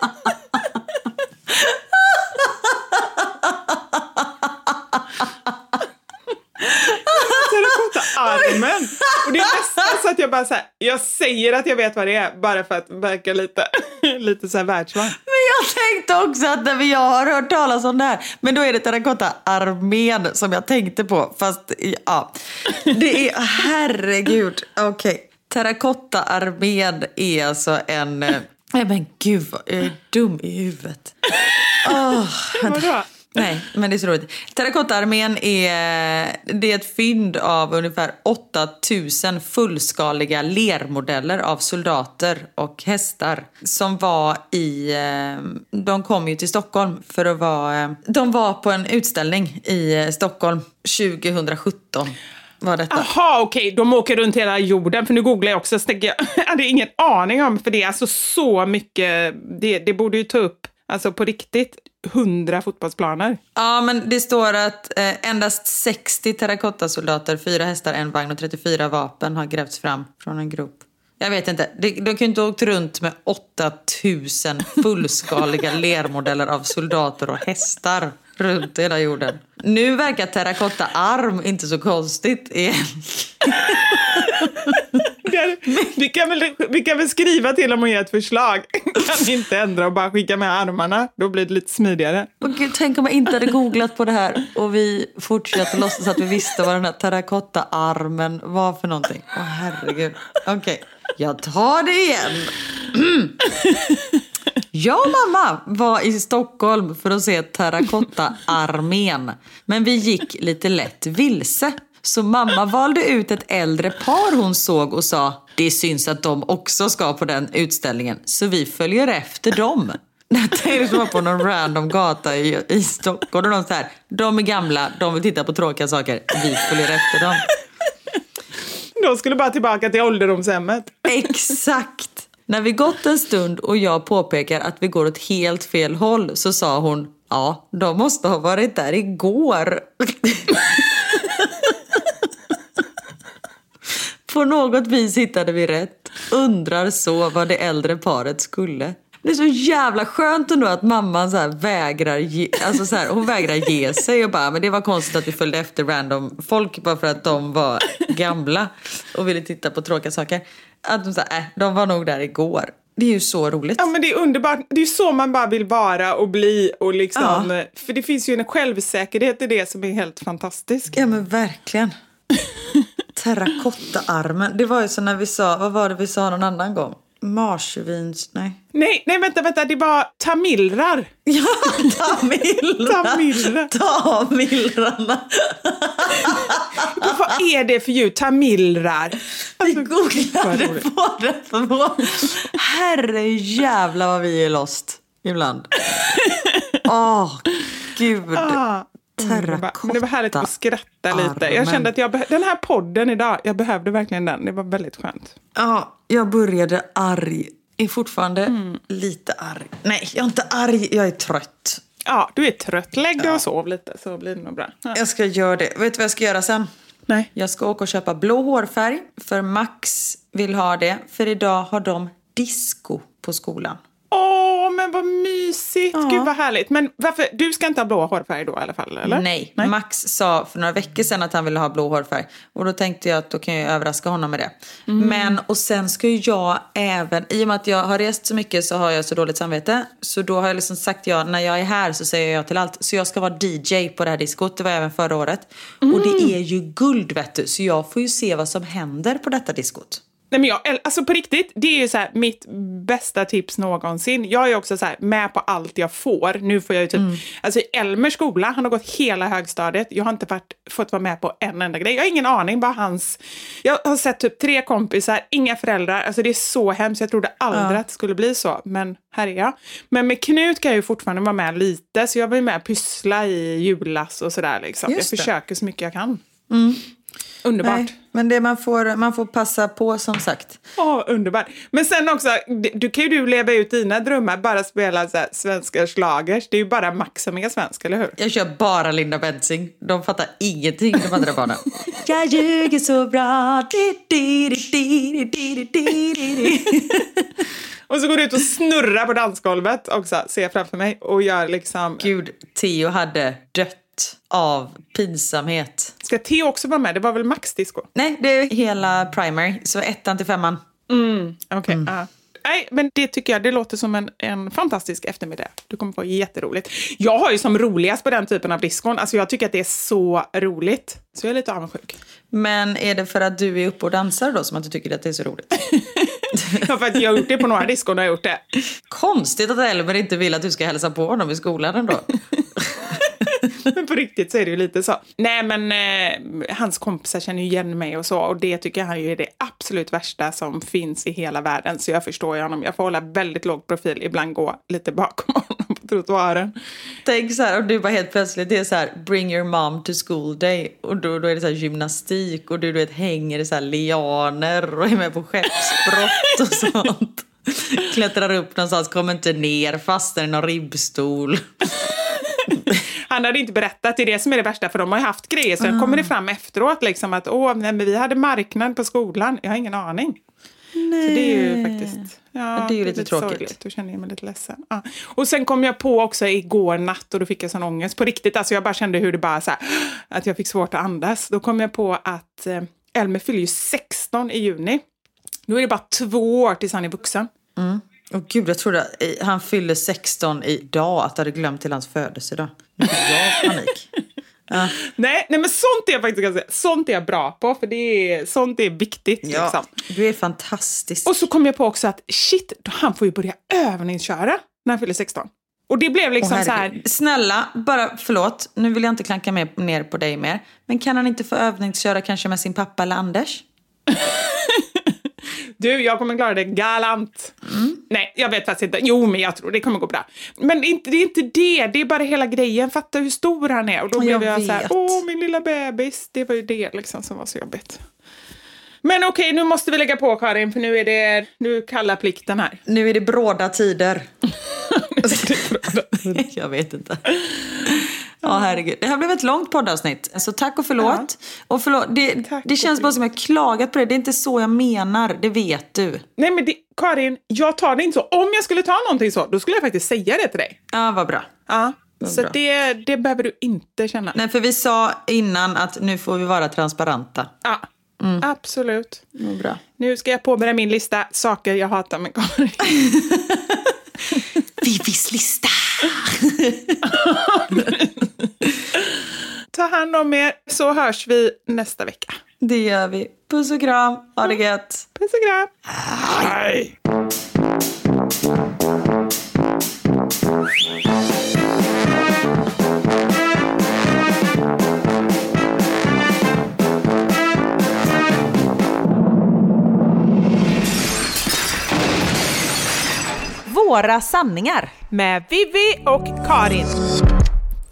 Terrakotta-armen. Och det är nästan så att jag bara så här, jag säger att jag vet vad det är bara för att verka lite, lite så här världsvan. Men jag tänkte också att när jag har hört talas om det här, men då är det terrakotta-armén som jag tänkte på. Fast ja, det är, herregud, okej. Okay. Terrakotta-armén är alltså en, eh, nej men gud vad jag är dum i huvudet. Oh, Vadå? Nej, men det är så roligt. Terrakottaarmén är, det är ett fynd av ungefär 8000 fullskaliga lermodeller av soldater och hästar som var i... Eh, de kom ju till Stockholm för att vara... Eh, de var på en utställning i eh, Stockholm 2017. Var detta. Jaha, okej, de åker runt hela jorden. För nu googlar jag också, så jag, jag hade ingen aning om, för det är alltså så mycket, det, det borde ju ta upp, alltså på riktigt, hundra fotbollsplaner. Ja, men det står att eh, endast 60 terrakottasoldater, fyra hästar, en vagn och 34 vapen har grävts fram från en grop. Jag vet inte. De, de kan ju inte ha åkt runt med 8000 fullskaliga lermodeller av soldater och hästar runt hela jorden. Nu verkar terrakotta-arm inte så konstigt igen. Vi kan, väl, vi kan väl skriva till dem och ge ett förslag. Kan inte ändra och bara skicka med armarna. Då blir det lite smidigare. Och gud, tänk om jag inte hade googlat på det här och vi fortsatte låtsas att vi visste vad den här terrakotta-armen var för någonting. Åh herregud. Okej, okay. jag tar det igen. Jag och mamma var i Stockholm för att se terrakotta-armén. Men vi gick lite lätt vilse. Så mamma valde ut ett äldre par hon såg och sa det syns att de också ska på den utställningen så vi följer efter dem. Det var på någon random gata i, i Stockholm och de så här, de är gamla, de vill titta på tråkiga saker, vi följer efter dem. De skulle bara tillbaka till ålderdomshemmet. Exakt. När vi gått en stund och jag påpekar att vi går åt helt fel håll så sa hon ja, de måste ha varit där igår. På något vis hittade vi rätt. Undrar så vad det äldre paret skulle. Det är så jävla skönt ändå att mamman så vägrar, ge, alltså så här, hon vägrar ge sig och bara, men det var konstigt att vi följde efter random folk bara för att de var gamla och ville titta på tråkiga saker. Att de sa, äh, de var nog där igår. Det är ju så roligt. Ja men det är underbart. Det är ju så man bara vill vara och bli och liksom. Ja. För det finns ju en självsäkerhet i det som är helt fantastisk. Ja men verkligen. Terrakottaarmen. Det var ju så när vi sa, vad var det vi sa någon annan gång? Marsvins... Nej. Nej, nej vänta, vänta, det var tamilrar. Ja, tamilrar. tamilrar. Tamilrarna. vad är det för ljud? Tamilrar. Vi googlade på det. Herre jävla vad vi är lost ibland. Åh, oh, gud. Ah. Terrakotta. Men det var härligt att skratta lite. Jag kände att jag den här podden idag, jag behövde verkligen den. Det var väldigt skönt. Ja, jag började arg. Är fortfarande mm. lite arg. Nej, jag är inte arg. Jag är trött. Ja, du är trött. Lägg dig ja. och sov lite så blir det nog bra. Ja. Jag ska göra det. Vet du vad jag ska göra sen? Nej. Jag ska åka och köpa blå hårfärg. För Max vill ha det. För idag har de disco på skolan. Åh, men vad mysigt! Ja. Gud vad härligt. Men varför, du ska inte ha blå hårfärg då i alla fall? Eller? Nej. Nej. Max sa för några veckor sedan att han ville ha blå hårfärg. Och då tänkte jag att då kan jag överraska honom med det. Mm. Men och sen ska ju jag även, i och med att jag har rest så mycket så har jag så dåligt samvete. Så då har jag liksom sagt ja, när jag är här så säger jag till allt. Så jag ska vara DJ på det här diskot, det var även förra året. Mm. Och det är ju guld vet du, så jag får ju se vad som händer på detta diskot. Nej, men jag, alltså på riktigt, det är ju så här, mitt bästa tips någonsin. Jag är också så här, med på allt jag får. Nu får jag ju typ, mm. alltså i Elmers skola, han har gått hela högstadiet. Jag har inte varit, fått vara med på en enda grej. Jag har ingen aning, bara hans. Jag har sett typ tre kompisar, inga föräldrar. Alltså det är så hemskt, jag trodde aldrig ja. att det skulle bli så. Men här är jag. Men med Knut kan jag ju fortfarande vara med lite, så jag var ju med och pyssla i julas och sådär. Liksom. Jag försöker så mycket jag kan. Mm. Underbart. Nej, men det man får, man får passa på som sagt. Ja, underbart. Men sen också, du kan ju du leva ut dina drömmar, bara spela så här, svenska slagers. Det är ju bara Max som är svensk, eller hur? Jag kör bara Linda Bensing. De fattar ingenting, de andra barnen. Jag ljuger så bra. Och så går du ut och snurrar på dansgolvet också, ser jag framför mig. Och gör liksom... Gud, Theo hade dött av pinsamhet. Ska Theo också vara med? Det var väl Max disco? Nej, det är hela primary. Så ettan till femman. Mm, Okej. Okay, uh. Nej, men det tycker jag det låter som en, en fantastisk eftermiddag. Du kommer få jätteroligt. Jag har ju som roligast på den typen av diskon. Alltså jag tycker att det är så roligt. Så jag är lite avundsjuk. Men är det för att du är uppe och dansar då som att du tycker att det är så roligt? ja, för att jag har gjort det på några diskon har jag gjort det. Konstigt att Elmer inte vill att du ska hälsa på honom i skolan ändå. Men på riktigt så är det ju lite så. Nej men eh, hans kompisar känner ju igen mig och så och det tycker han ju är det absolut värsta som finns i hela världen. Så jag förstår ju honom. Jag får hålla väldigt låg profil, ibland gå lite bakom honom på trottoaren. Tänk så här, och du bara helt plötsligt, det är så här bring your mom to school day och då, då är det så här gymnastik och du, du vet hänger i så här lianer och är med på skeppsbrott och sånt. Klättrar upp någonstans, kommer inte ner, fastnar i någon ribbstol. Han hade inte berättat, det är det som är det värsta, för de har ju haft grejer. Sen mm. kommer det fram efteråt liksom att åh, nej, men vi hade marknad på skolan. Jag har ingen aning. Nej. Så det är ju faktiskt ja, det är ju lite, lite tråkigt. Då känner jag mig lite ledsen. Ja. Och sen kom jag på också igår natt och då fick jag sån ångest på riktigt. Alltså jag bara kände hur det bara så här, att jag fick svårt att andas. Då kom jag på att eh, Elmer fyller ju 16 i juni. Då är det bara två år tills han är vuxen. Mm. Oh, gud, jag trodde att han fyller 16 idag, att jag hade glömt till hans födelsedag. Nu fick jag panik. Ja. Nej, nej, men sånt är jag faktiskt ganska, sånt är jag bra på, för det är, sånt är viktigt. Ja, liksom. Du är fantastisk. Och så kom jag på också att shit, han får ju börja övningsköra när han fyller 16. Och det blev liksom oh, så här... Snälla, bara förlåt, nu vill jag inte klanka med, ner på dig mer. Men kan han inte få övningsköra kanske med sin pappa eller Anders? Du, jag kommer klara det galant. Mm. Nej, jag vet faktiskt inte. Jo, men jag tror det kommer gå bra. Men inte, det är inte det, det är bara hela grejen. Fatta hur stor han är. Och då blev jag, jag så här, åh, min lilla bebis. Det var ju det liksom som var så jobbigt. Men okej, nu måste vi lägga på Karin, för nu är det nu kallar plikten här. Nu är det bråda tider. jag vet inte. Ja, herregud. Det här blev ett långt poddavsnitt. Så tack och förlåt. Ja. Och förlåt, det, det känns bara som jag klagat på det. Det är inte så jag menar, det vet du. Nej, men det, Karin, jag tar det inte så. Om jag skulle ta någonting så, då skulle jag faktiskt säga det till dig. Ja, vad bra. Ja. Så det, det behöver du inte känna. Nej, för vi sa innan att nu får vi vara transparenta. Ja, mm. absolut. Mm, bra. Nu ska jag påbörja min lista saker jag hatar med Karin. Vivis lista! Ta hand om er så hörs vi nästa vecka. Det gör vi. Puss och kram. Ha det gött. Puss och kram. Hej. Våra sanningar med Vivi och Karin.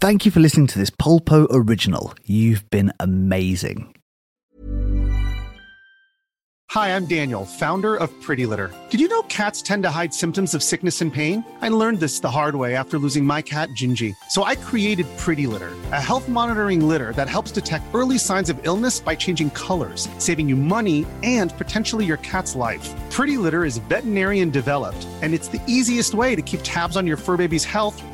Thank you for listening to this Polpo original. You've been amazing. Hi, I'm Daniel, founder of Pretty Litter. Did you know cats tend to hide symptoms of sickness and pain? I learned this the hard way after losing my cat, Gingy. So I created Pretty Litter, a health monitoring litter that helps detect early signs of illness by changing colors, saving you money and potentially your cat's life. Pretty Litter is veterinarian developed, and it's the easiest way to keep tabs on your fur baby's health